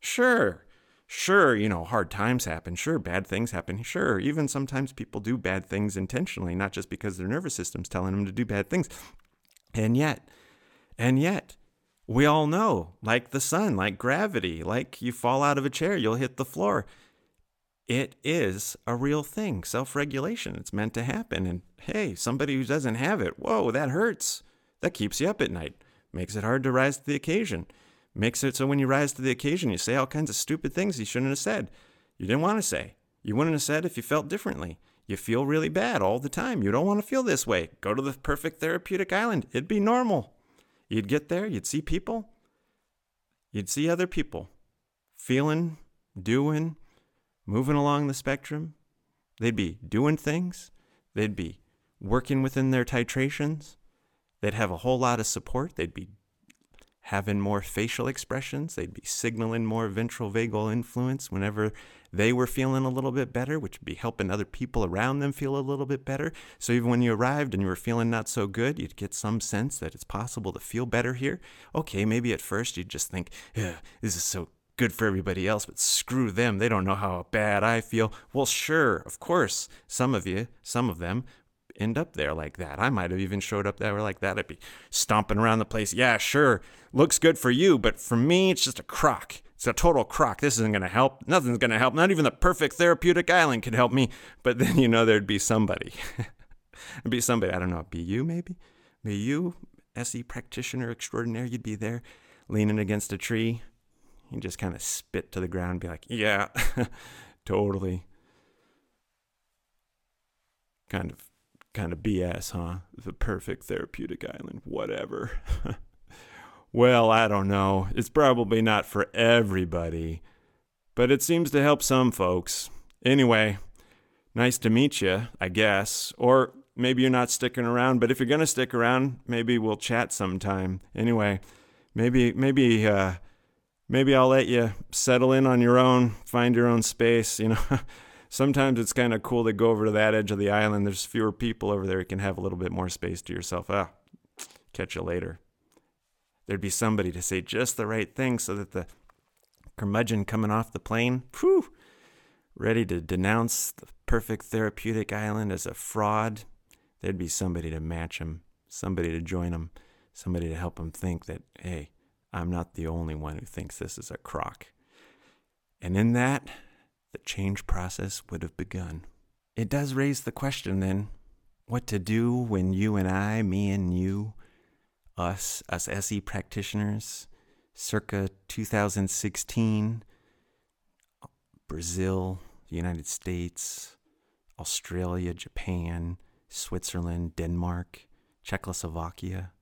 Sure, sure, you know, hard times happen. Sure, bad things happen. Sure, even sometimes people do bad things intentionally, not just because their nervous system's telling them to do bad things. And yet, and yet, we all know, like the sun, like gravity, like you fall out of a chair, you'll hit the floor. It is a real thing, self regulation. It's meant to happen. And hey, somebody who doesn't have it, whoa, that hurts That keeps you up at night, makes it hard to rise to the occasion, makes it so when you rise to the occasion, you say all kinds of stupid things you shouldn't have said. You didn't want to say. You wouldn't have said if you felt differently. You feel really bad all the time. You don't want to feel this way. Go to the perfect therapeutic island. It'd be normal. You'd get there, you'd see people, you'd see other people feeling, doing, moving along the spectrum. They'd be doing things, they'd be working within their titrations, they'd have a whole lot of support, they'd be having more facial expressions. They'd be signaling more ventral vagal influence whenever they were feeling a little bit better, which would be helping other people around them feel a little bit better. So even when you arrived and you were feeling not so good, you'd get some sense that it's possible to feel better here. Okay, maybe at first you'd just think, this is so good for everybody else, but screw them. They don't know how bad I feel. Well, sure, of course, some of you, some of them end up there like that. I might have even showed up there like that. I'd be stomping around the place. Yeah, sure, looks good for you, but for me, it's just a crock. It's a total crock. This isn't going to help. Nothing's going to help. Not even the perfect therapeutic island can help me. But <laughs> then you know there'd be somebody. <laughs> It'd be somebody. I don't know. Be you maybe? Be you, SE practitioner extraordinaire. You'd be there, leaning against a tree. You just kind of spit to the ground, and be like, "Yeah, <laughs> totally." Kind of kind of BS, huh? The perfect therapeutic island, whatever. <laughs> well, I don't know. It's probably not for everybody, but it seems to help some folks. Anyway, nice to meet you, I guess. Or maybe you're not sticking around, but if you're going to stick around, maybe we'll chat sometime. Anyway, maybe maybe uh maybe I'll let you settle in on your own, find your own space, you know. <laughs> sometimes it's kind of cool to go over to that edge of the island. There's fewer people over there. You can have a little bit more space to yourself. Ah, catch you later. There'd be somebody to say just the right thing so that the curmudgeon coming off the plane, whew, ready to denounce the perfect therapeutic island as a fraud, there'd be somebody to match him, somebody to join him, somebody to help him think that, hey, I'm not the only one who thinks this is a crock. And in that, the change process would have begun. It does raise the question then what to do when you and I, me and you, us, us SE practitioners, circa 2016, Brazil, the United States, Australia, Japan, Switzerland, Denmark, Czechoslovakia.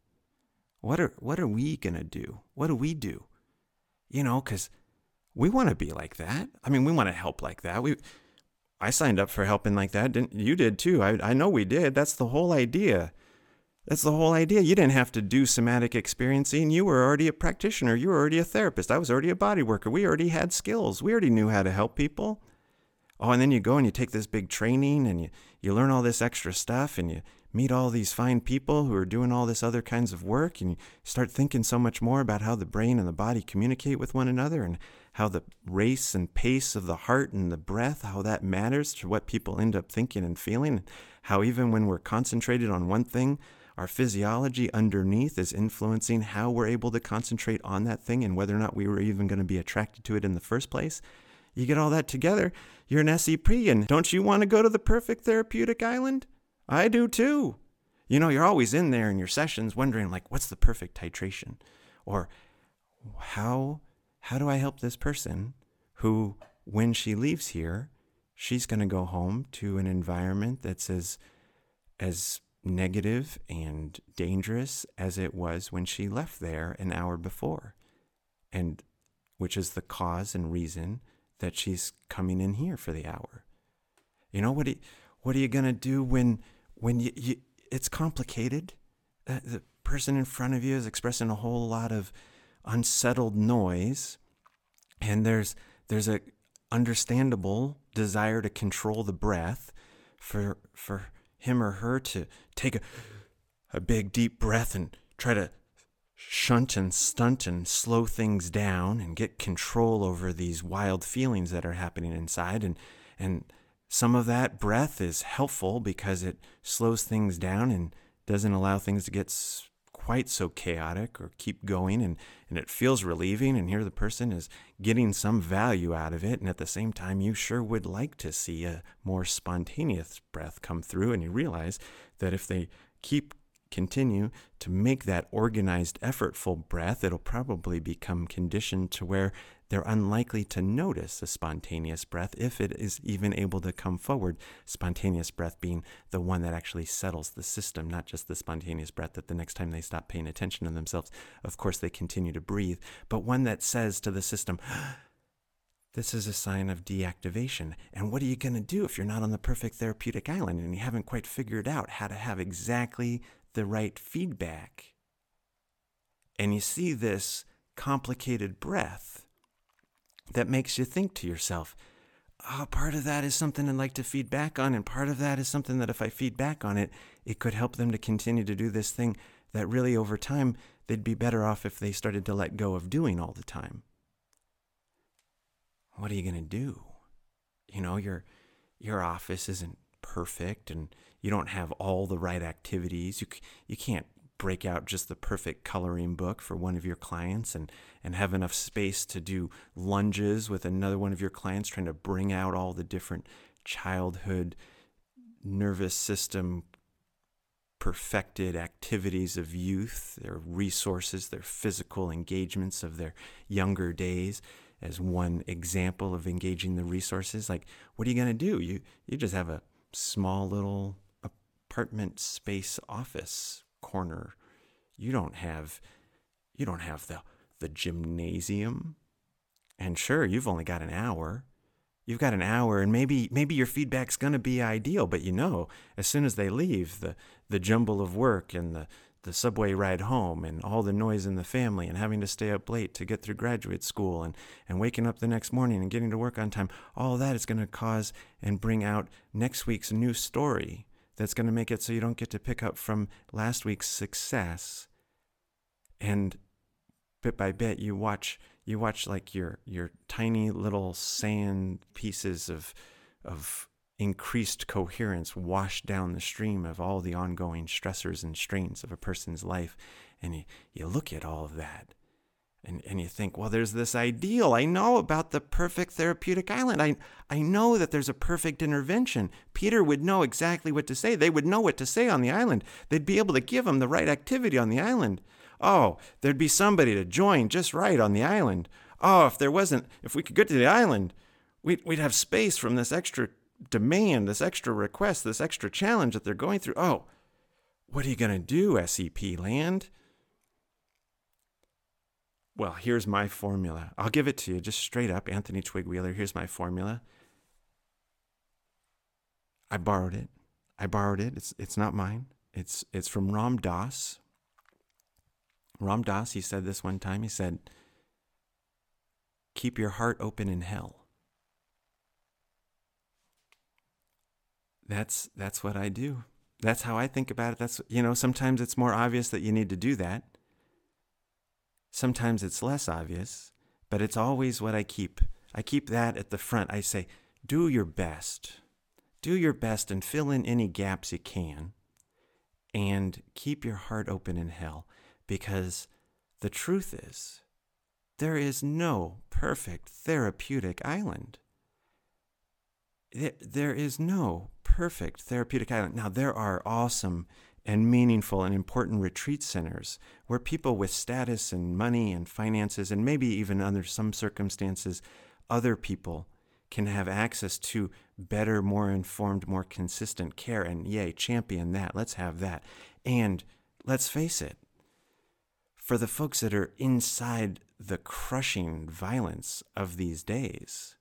What are what are we gonna do? What do we do? You know, because we want to be like that. I mean, we want to help like that. We, I signed up for helping like that. Didn't you? Did too. I, I know we did. That's the whole idea. That's the whole idea. You didn't have to do somatic experiencing. You were already a practitioner. You were already a therapist. I was already a body worker. We already had skills. We already knew how to help people. Oh, and then you go and you take this big training and you, you learn all this extra stuff and you meet all these fine people who are doing all this other kinds of work and you start thinking so much more about how the brain and the body communicate with one another and how the race and pace of the heart and the breath, how that matters to what people end up thinking and feeling, how even when we're concentrated on one thing, our physiology underneath is influencing how we're able to concentrate on that thing and whether or not we were even going to be attracted to it in the first place. You get all that together, you're an SEP, and don't you want to go to the perfect therapeutic island? I do too. You know, you're always in there in your sessions wondering, like, what's the perfect titration? Or how how do I help this person who, when she leaves here, she's going to go home to an environment that's as, as negative and dangerous as it was when she left there an hour before, and which is the cause and reason that she's coming in here for the hour. You know what? Are, what are you gonna do when when you, you it's complicated? Uh, the person in front of you is expressing a whole lot of unsettled noise and there's there's a understandable desire to control the breath for for him or her to take a, a big deep breath and try to shunt and stunt and slow things down and get control over these wild feelings that are happening inside. And and some of that breath is helpful because it slows things down and doesn't allow things to get quite so chaotic or keep going and, and it feels relieving and here the person is getting some value out of it and at the same time you sure would like to see a more spontaneous breath come through and you realize that if they keep continue to make that organized, effortful breath, it'll probably become conditioned to where they're unlikely to notice a spontaneous breath if it is even able to come forward. Spontaneous breath being the one that actually settles the system, not just the spontaneous breath that the next time they stop paying attention to themselves, of course, they continue to breathe, but one that says to the system, <gasps> this is a sign of deactivation. And what are you going to do if you're not on the perfect therapeutic island and you haven't quite figured out how to have exactly the right feedback? And you see this complicated breath that makes you think to yourself, oh, part of that is something I'd like to feed back on, and part of that is something that if I feed back on it, it could help them to continue to do this thing that really over time they'd be better off if they started to let go of doing all the time. What are you going to do? You know, your your office isn't perfect and you don't have all the right activities. You you can't break out just the perfect coloring book for one of your clients and, and have enough space to do lunges with another one of your clients, trying to bring out all the different childhood nervous system perfected activities of youth, their resources, their physical engagements of their younger days as one example of engaging the resources. Like, what are you going to do? You, you just have a small little apartment space office corner. You don't have you don't have the the gymnasium. And sure, you've only got an hour. You've got an hour and maybe maybe your feedback's going to be ideal, but you know, as soon as they leave, the the jumble of work and the the subway ride home and all the noise in the family and having to stay up late to get through graduate school and, and waking up the next morning and getting to work on time, all that is going to cause and bring out next week's new story that's going to make it so you don't get to pick up from last week's success. And bit by bit, you watch you watch like your your tiny little sand pieces of of increased coherence wash down the stream of all the ongoing stressors and strains of a person's life and you, you look at all of that and, and you think, well, there's this ideal. I know about the perfect therapeutic island. I, I know that there's a perfect intervention. Peter would know exactly what to say. They would know what to say on the island. They'd be able to give him the right activity on the island. Oh, there'd be somebody to join just right on the island. Oh, if there wasn't, if we could get to the island, we'd, we'd have space from this extra demand, this extra request, this extra challenge that they're going through. Oh, what are you going to do, SEP land? Well, here's my formula. I'll give it to you just straight up. Anthony Twig Wheeler, here's my formula. I borrowed it. I borrowed it. It's it's not mine. It's it's from Ram Dass. Ram Dass, he said this one time. He said, "Keep your heart open in hell." That's that's what I do. That's how I think about it. That's you know, sometimes it's more obvious that you need to do that. Sometimes it's less obvious, but it's always what I keep. I keep that at the front. I say, do your best. Do your best and fill in any gaps you can. And keep your heart open in hell because the truth is, there is no perfect therapeutic island. There is no perfect therapeutic island. Now, there are awesome and meaningful and important retreat centers where people with status and money and finances, and maybe even under some circumstances, other people can have access to better, more informed, more consistent care. And yay, champion that. Let's have that. And let's face it, for the folks that are inside the crushing violence of these days,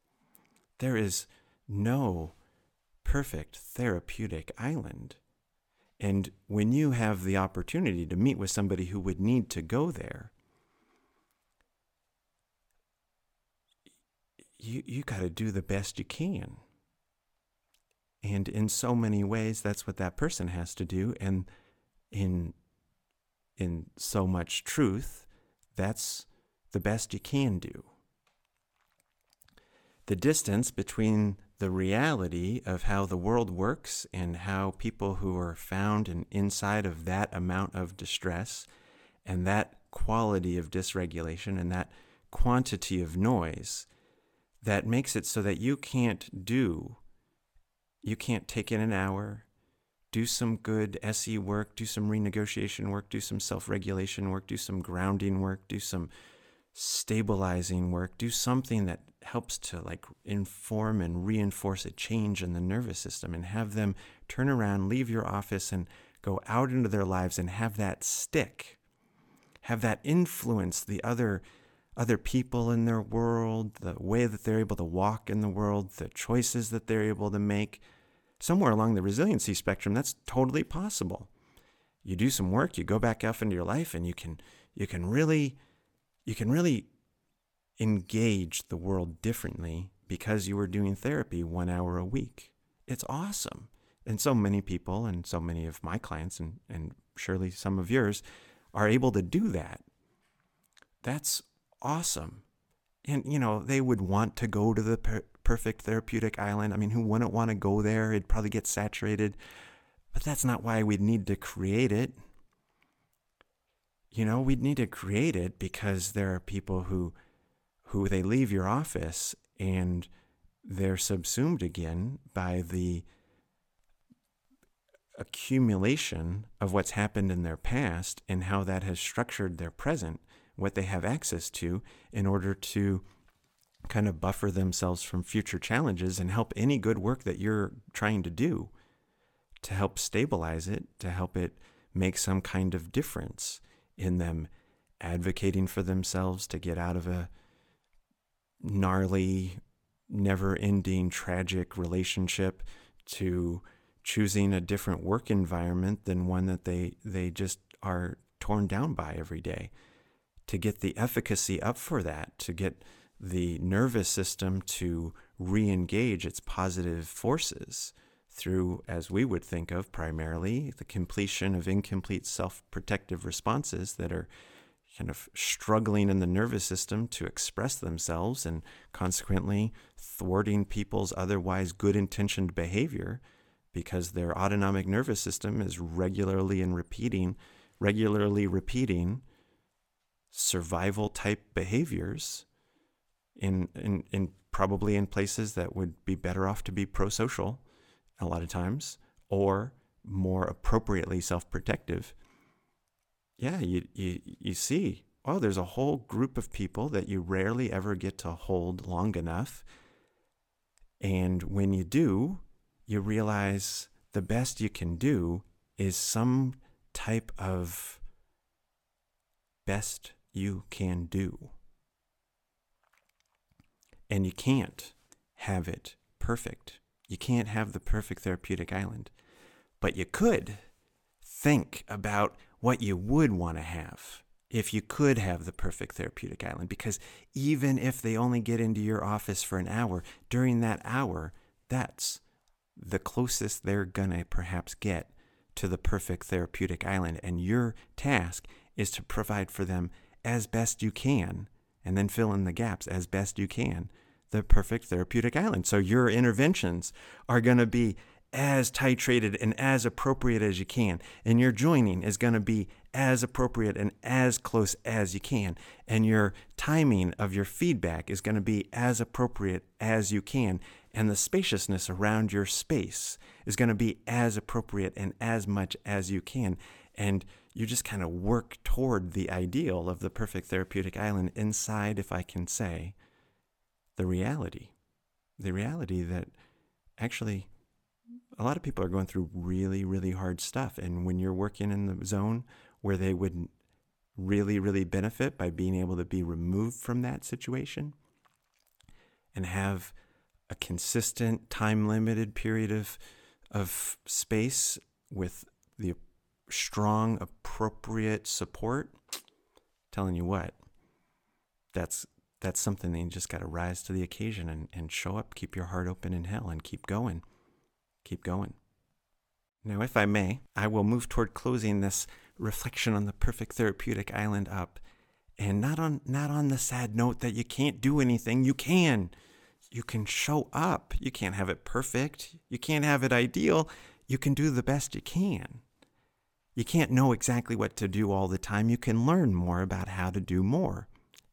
there is no perfect therapeutic island. And when you have the opportunity to meet with somebody who would need to go there, you, you got to do the best you can. And in so many ways, that's what that person has to do. And in, in so much truth, that's the best you can do. The distance between the reality of how the world works and how people who are found in, inside of that amount of distress and that quality of dysregulation and that quantity of noise that makes it so that you can't do, you can't take in an hour do some good SE work, do some renegotiation work, do some self regulation work, do some grounding work, do some stabilizing work, do something that helps to like inform and reinforce a change in the nervous system and have them turn around, leave your office and go out into their lives and have that stick. Have that influence the other other people in their world, the way that they're able to walk in the world, the choices that they're able to make. Somewhere along the resiliency spectrum, that's totally possible. You do some work, you go back up into your life and you can you can really you can really engage the world differently because you were doing therapy one hour a week. It's awesome. And so many people, and so many of my clients, and, and surely some of yours, are able to do that. That's awesome. And, you know, they would want to go to the per- perfect therapeutic island. I mean, who wouldn't want to go there? It'd probably get saturated. But that's not why we'd need to create it. You know, we'd need to create it because there are people who who they leave your office and they're subsumed again by the accumulation of what's happened in their past and how that has structured their present, what they have access to in order to kind of buffer themselves from future challenges and help any good work that you're trying to do to help stabilize it, to help it make some kind of difference in them advocating for themselves to get out of a gnarly, never ending, tragic relationship to choosing a different work environment than one that they, they just are torn down by every day. To get the efficacy up for that, to get the nervous system to re engage its positive forces through, as we would think of primarily, the completion of incomplete self protective responses that are kind of struggling in the nervous system to express themselves and consequently thwarting people's otherwise good intentioned behavior because their autonomic nervous system is regularly and repeating regularly repeating survival type behaviors in, in, in probably in places that would be better off to be pro-social a lot of times or more appropriately self-protective yeah, you, you, you see, oh, there's a whole group of people that you rarely ever get to hold long enough. And when you do, you realize the best you can do is some type of best you can do. And you can't have it perfect. You can't have the perfect therapeutic island. But you could think about what you would want to have if you could have the perfect therapeutic island. Because even if they only get into your office for an hour, during that hour, that's the closest they're going to perhaps get to the perfect therapeutic island. And your task is to provide for them as best you can and then fill in the gaps as best you can the perfect therapeutic island. So your interventions are going to be as titrated and as appropriate as you can. And your joining is going to be as appropriate and as close as you can. And your timing of your feedback is going to be as appropriate as you can. And the spaciousness around your space is going to be as appropriate and as much as you can. And you just kind of work toward the ideal of the perfect therapeutic island inside, if I can say, the reality. The reality that actually a lot of people are going through really, really hard stuff. And when you're working in the zone where they would really, really benefit by being able to be removed from that situation and have a consistent, time limited period of, of space with the strong, appropriate support, telling you what, that's that's something that you just got to rise to the occasion and, and show up, keep your heart open in hell, and keep going keep going. Now, if I may, I will move toward closing this reflection on the perfect therapeutic island up. And not on not on the sad note that you can't do anything. You can. You can show up. You can't have it perfect. You can't have it ideal. You can do the best you can. You can't know exactly what to do all the time. You can learn more about how to do more.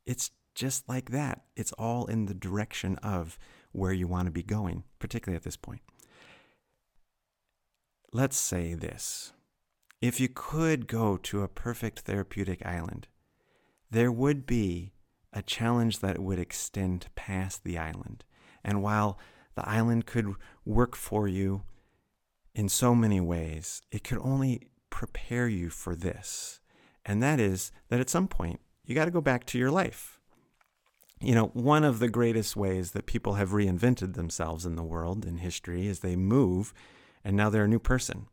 It's just like that. It's all in the direction of where you want to be going, particularly at this point let's say this if you could go to a perfect therapeutic island, there would be a challenge that would extend past the island. And while the island could work for you in so many ways, it could only prepare you for this. And that is that at some point, you got to go back to your life. You know, one of the greatest ways that people have reinvented themselves in the world in history is they move and now they're a new person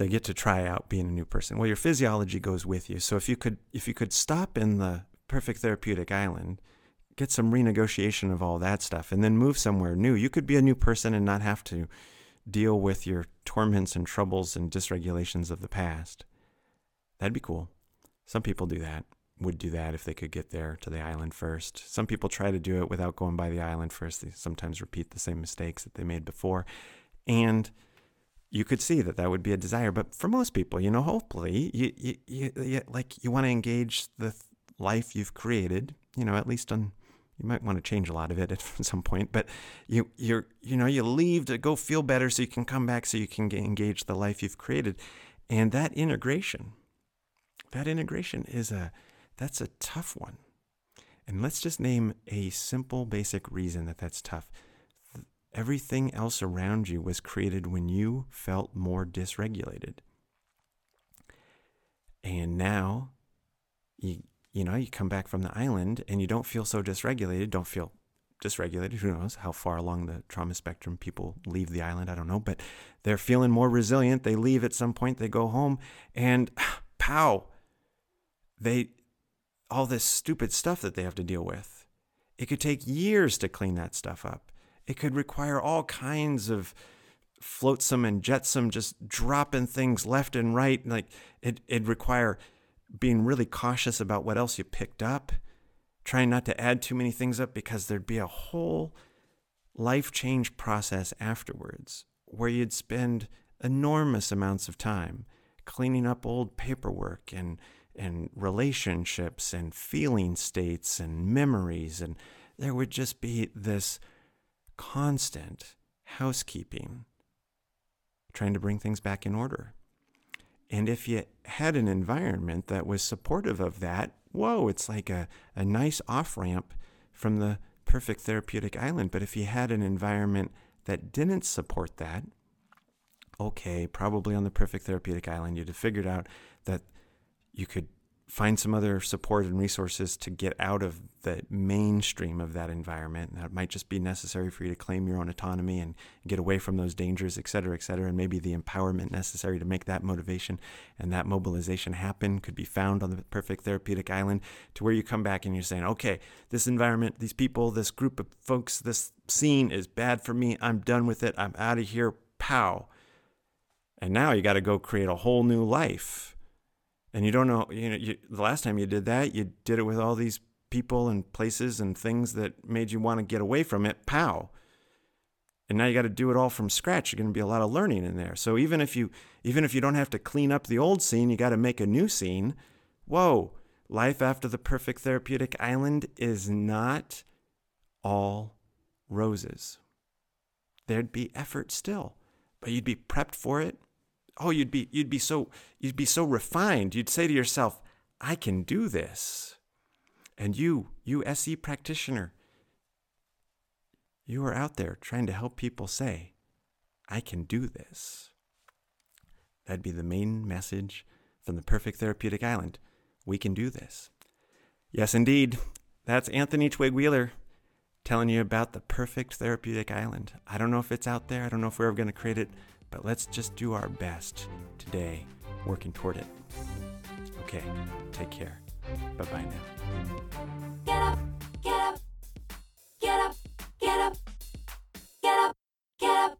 they get to try out being a new person. Well, your physiology goes with you. So if you could if you could stop in the perfect therapeutic island, get some renegotiation of all that stuff and then move somewhere new, you could be a new person and not have to deal with your torments and troubles and dysregulations of the past. That'd be cool. Some people do that. Would do that if they could get there to the island first. Some people try to do it without going by the island first. They sometimes repeat the same mistakes that they made before. And you could see that that would be a desire. But for most people, you know, hopefully, you, you, you, like you want to engage the life you've created. You know, at least on you might want to change a lot of it <laughs> at some point, but you you're you know you leave to go feel better so you can come back so you can engage the life you've created, and that integration, that integration is a that's a tough one, and let's just name a simple basic reason that that's tough. Everything else around you was created when you felt more dysregulated. And now you you know, you come back from the island and you don't feel so dysregulated, don't feel dysregulated. Who knows how far along the trauma spectrum people leave the island? I don't know, but they're feeling more resilient. They leave at some point, they go home, and <sighs> pow, they all this stupid stuff that they have to deal with. It could take years to clean that stuff up. It could require all kinds of flotsam and jetsam, just dropping things left and right. Like it, it'd require being really cautious about what else you picked up, trying not to add too many things up because there'd be a whole life change process afterwards where you'd spend enormous amounts of time cleaning up old paperwork and and relationships and feeling states and memories and there would just be this constant housekeeping, trying to bring things back in order. And if you had an environment that was supportive of that, whoa, it's like a, a nice off ramp from the perfect therapeutic island. But if you had an environment that didn't support that, okay, probably on the perfect therapeutic island, you'd have figured out that you could find some other support and resources to get out of the mainstream of that environment. And that might just be necessary for you to claim your own autonomy and get away from those dangers, et cetera, et cetera. And maybe the empowerment necessary to make that motivation and that mobilization happen could be found on the perfect therapeutic island to where you come back and you're saying, okay, this environment, these people, this group of folks, this scene is bad for me. I'm done with it. I'm out of here. Pow. And now you got to go create a whole new life and you don't know you know you, the last time you did that you did it with all these people and places and things that made you want to get away from it pow. And now you got to do it all from scratch. You're going to be a lot of learning in there. So even if you even if you don't have to clean up the old scene you got to make a new scene. Whoa life after the perfect therapeutic island is not all roses. There'd be effort still but you'd be prepped for it oh you'd be you'd be so you'd be so refined. You'd say to yourself i can do this and you you se practitioner you are out there trying to help people say i can do this. That'd be the main message from the perfect therapeutic island. We can do this. Yes indeed. That's anthony twig wheeler telling you about the perfect therapeutic island. I don't know if it's out there. I don't know if we're ever going to create it but let's just do our best today working toward it. Okay, take care. Bye bye now. Get up, get up, get up, get up, get up, get up.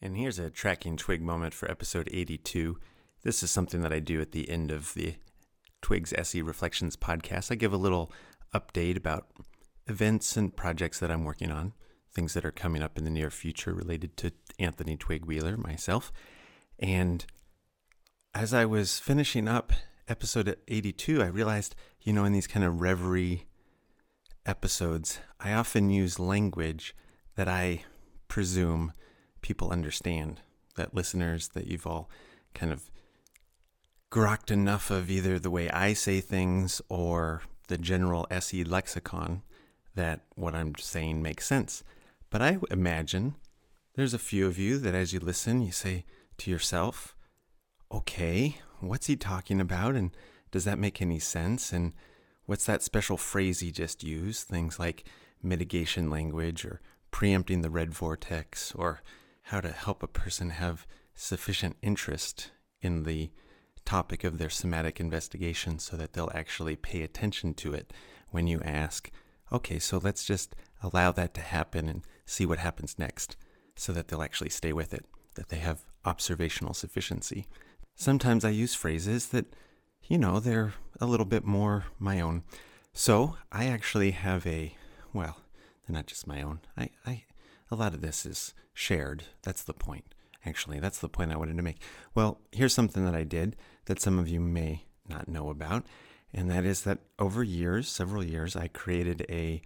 And here's a tracking twig moment for episode 82. This is something that I do at the end of the Twigs SE Reflections podcast. I give a little update about events and projects that I'm working on things that are coming up in the near future related to Anthony Twig Wheeler, myself. And as I was finishing up episode 82, I realized, you know, in these kind of reverie episodes, I often use language that I presume people understand, that listeners, that you've all kind of grokked enough of either the way I say things or the general SE lexicon that what I'm saying makes sense. But I imagine there's a few of you that as you listen, you say to yourself, okay, what's he talking about? And does that make any sense? And what's that special phrase he just used? Things like mitigation language or preempting the red vortex or how to help a person have sufficient interest in the topic of their somatic investigation so that they'll actually pay attention to it when you ask, okay, so let's just allow that to happen and see what happens next so that they'll actually stay with it, that they have observational sufficiency. Sometimes I use phrases that, you know, they're a little bit more my own. So I actually have a, well, they're not just my own. I, I, a lot of this is shared. That's the point. Actually, that's the point I wanted to make. Well, here's something that I did that some of you may not know about, and that is that over years, several years, I created a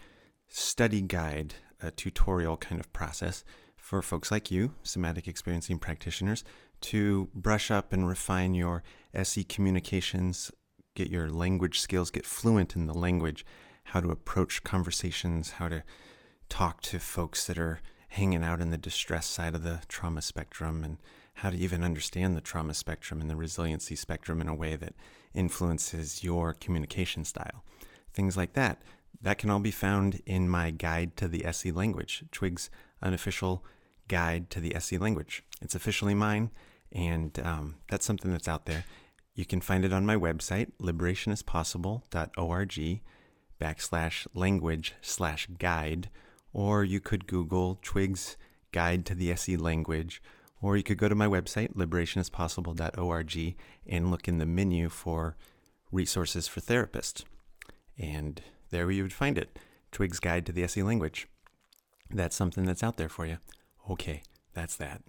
study guide, a tutorial kind of process for folks like you, somatic experiencing practitioners, to brush up and refine your SE communications, get your language skills, get fluent in the language, how to approach conversations, how to talk to folks that are hanging out in the distress side of the trauma spectrum and how to even understand the trauma spectrum and the resiliency spectrum in a way that influences your communication style. Things like that. That can all be found in my guide to the SE language, Twig's unofficial guide to the SE language. It's officially mine, and um, that's something that's out there. You can find it on my website, liberationispossible.org backslash language slash guide or you could Google Twig's Guide to the SE Language, or you could go to my website, liberationispossible.org, and look in the menu for resources for therapists. And there you would find it Twig's Guide to the SE Language. That's something that's out there for you. Okay, that's that.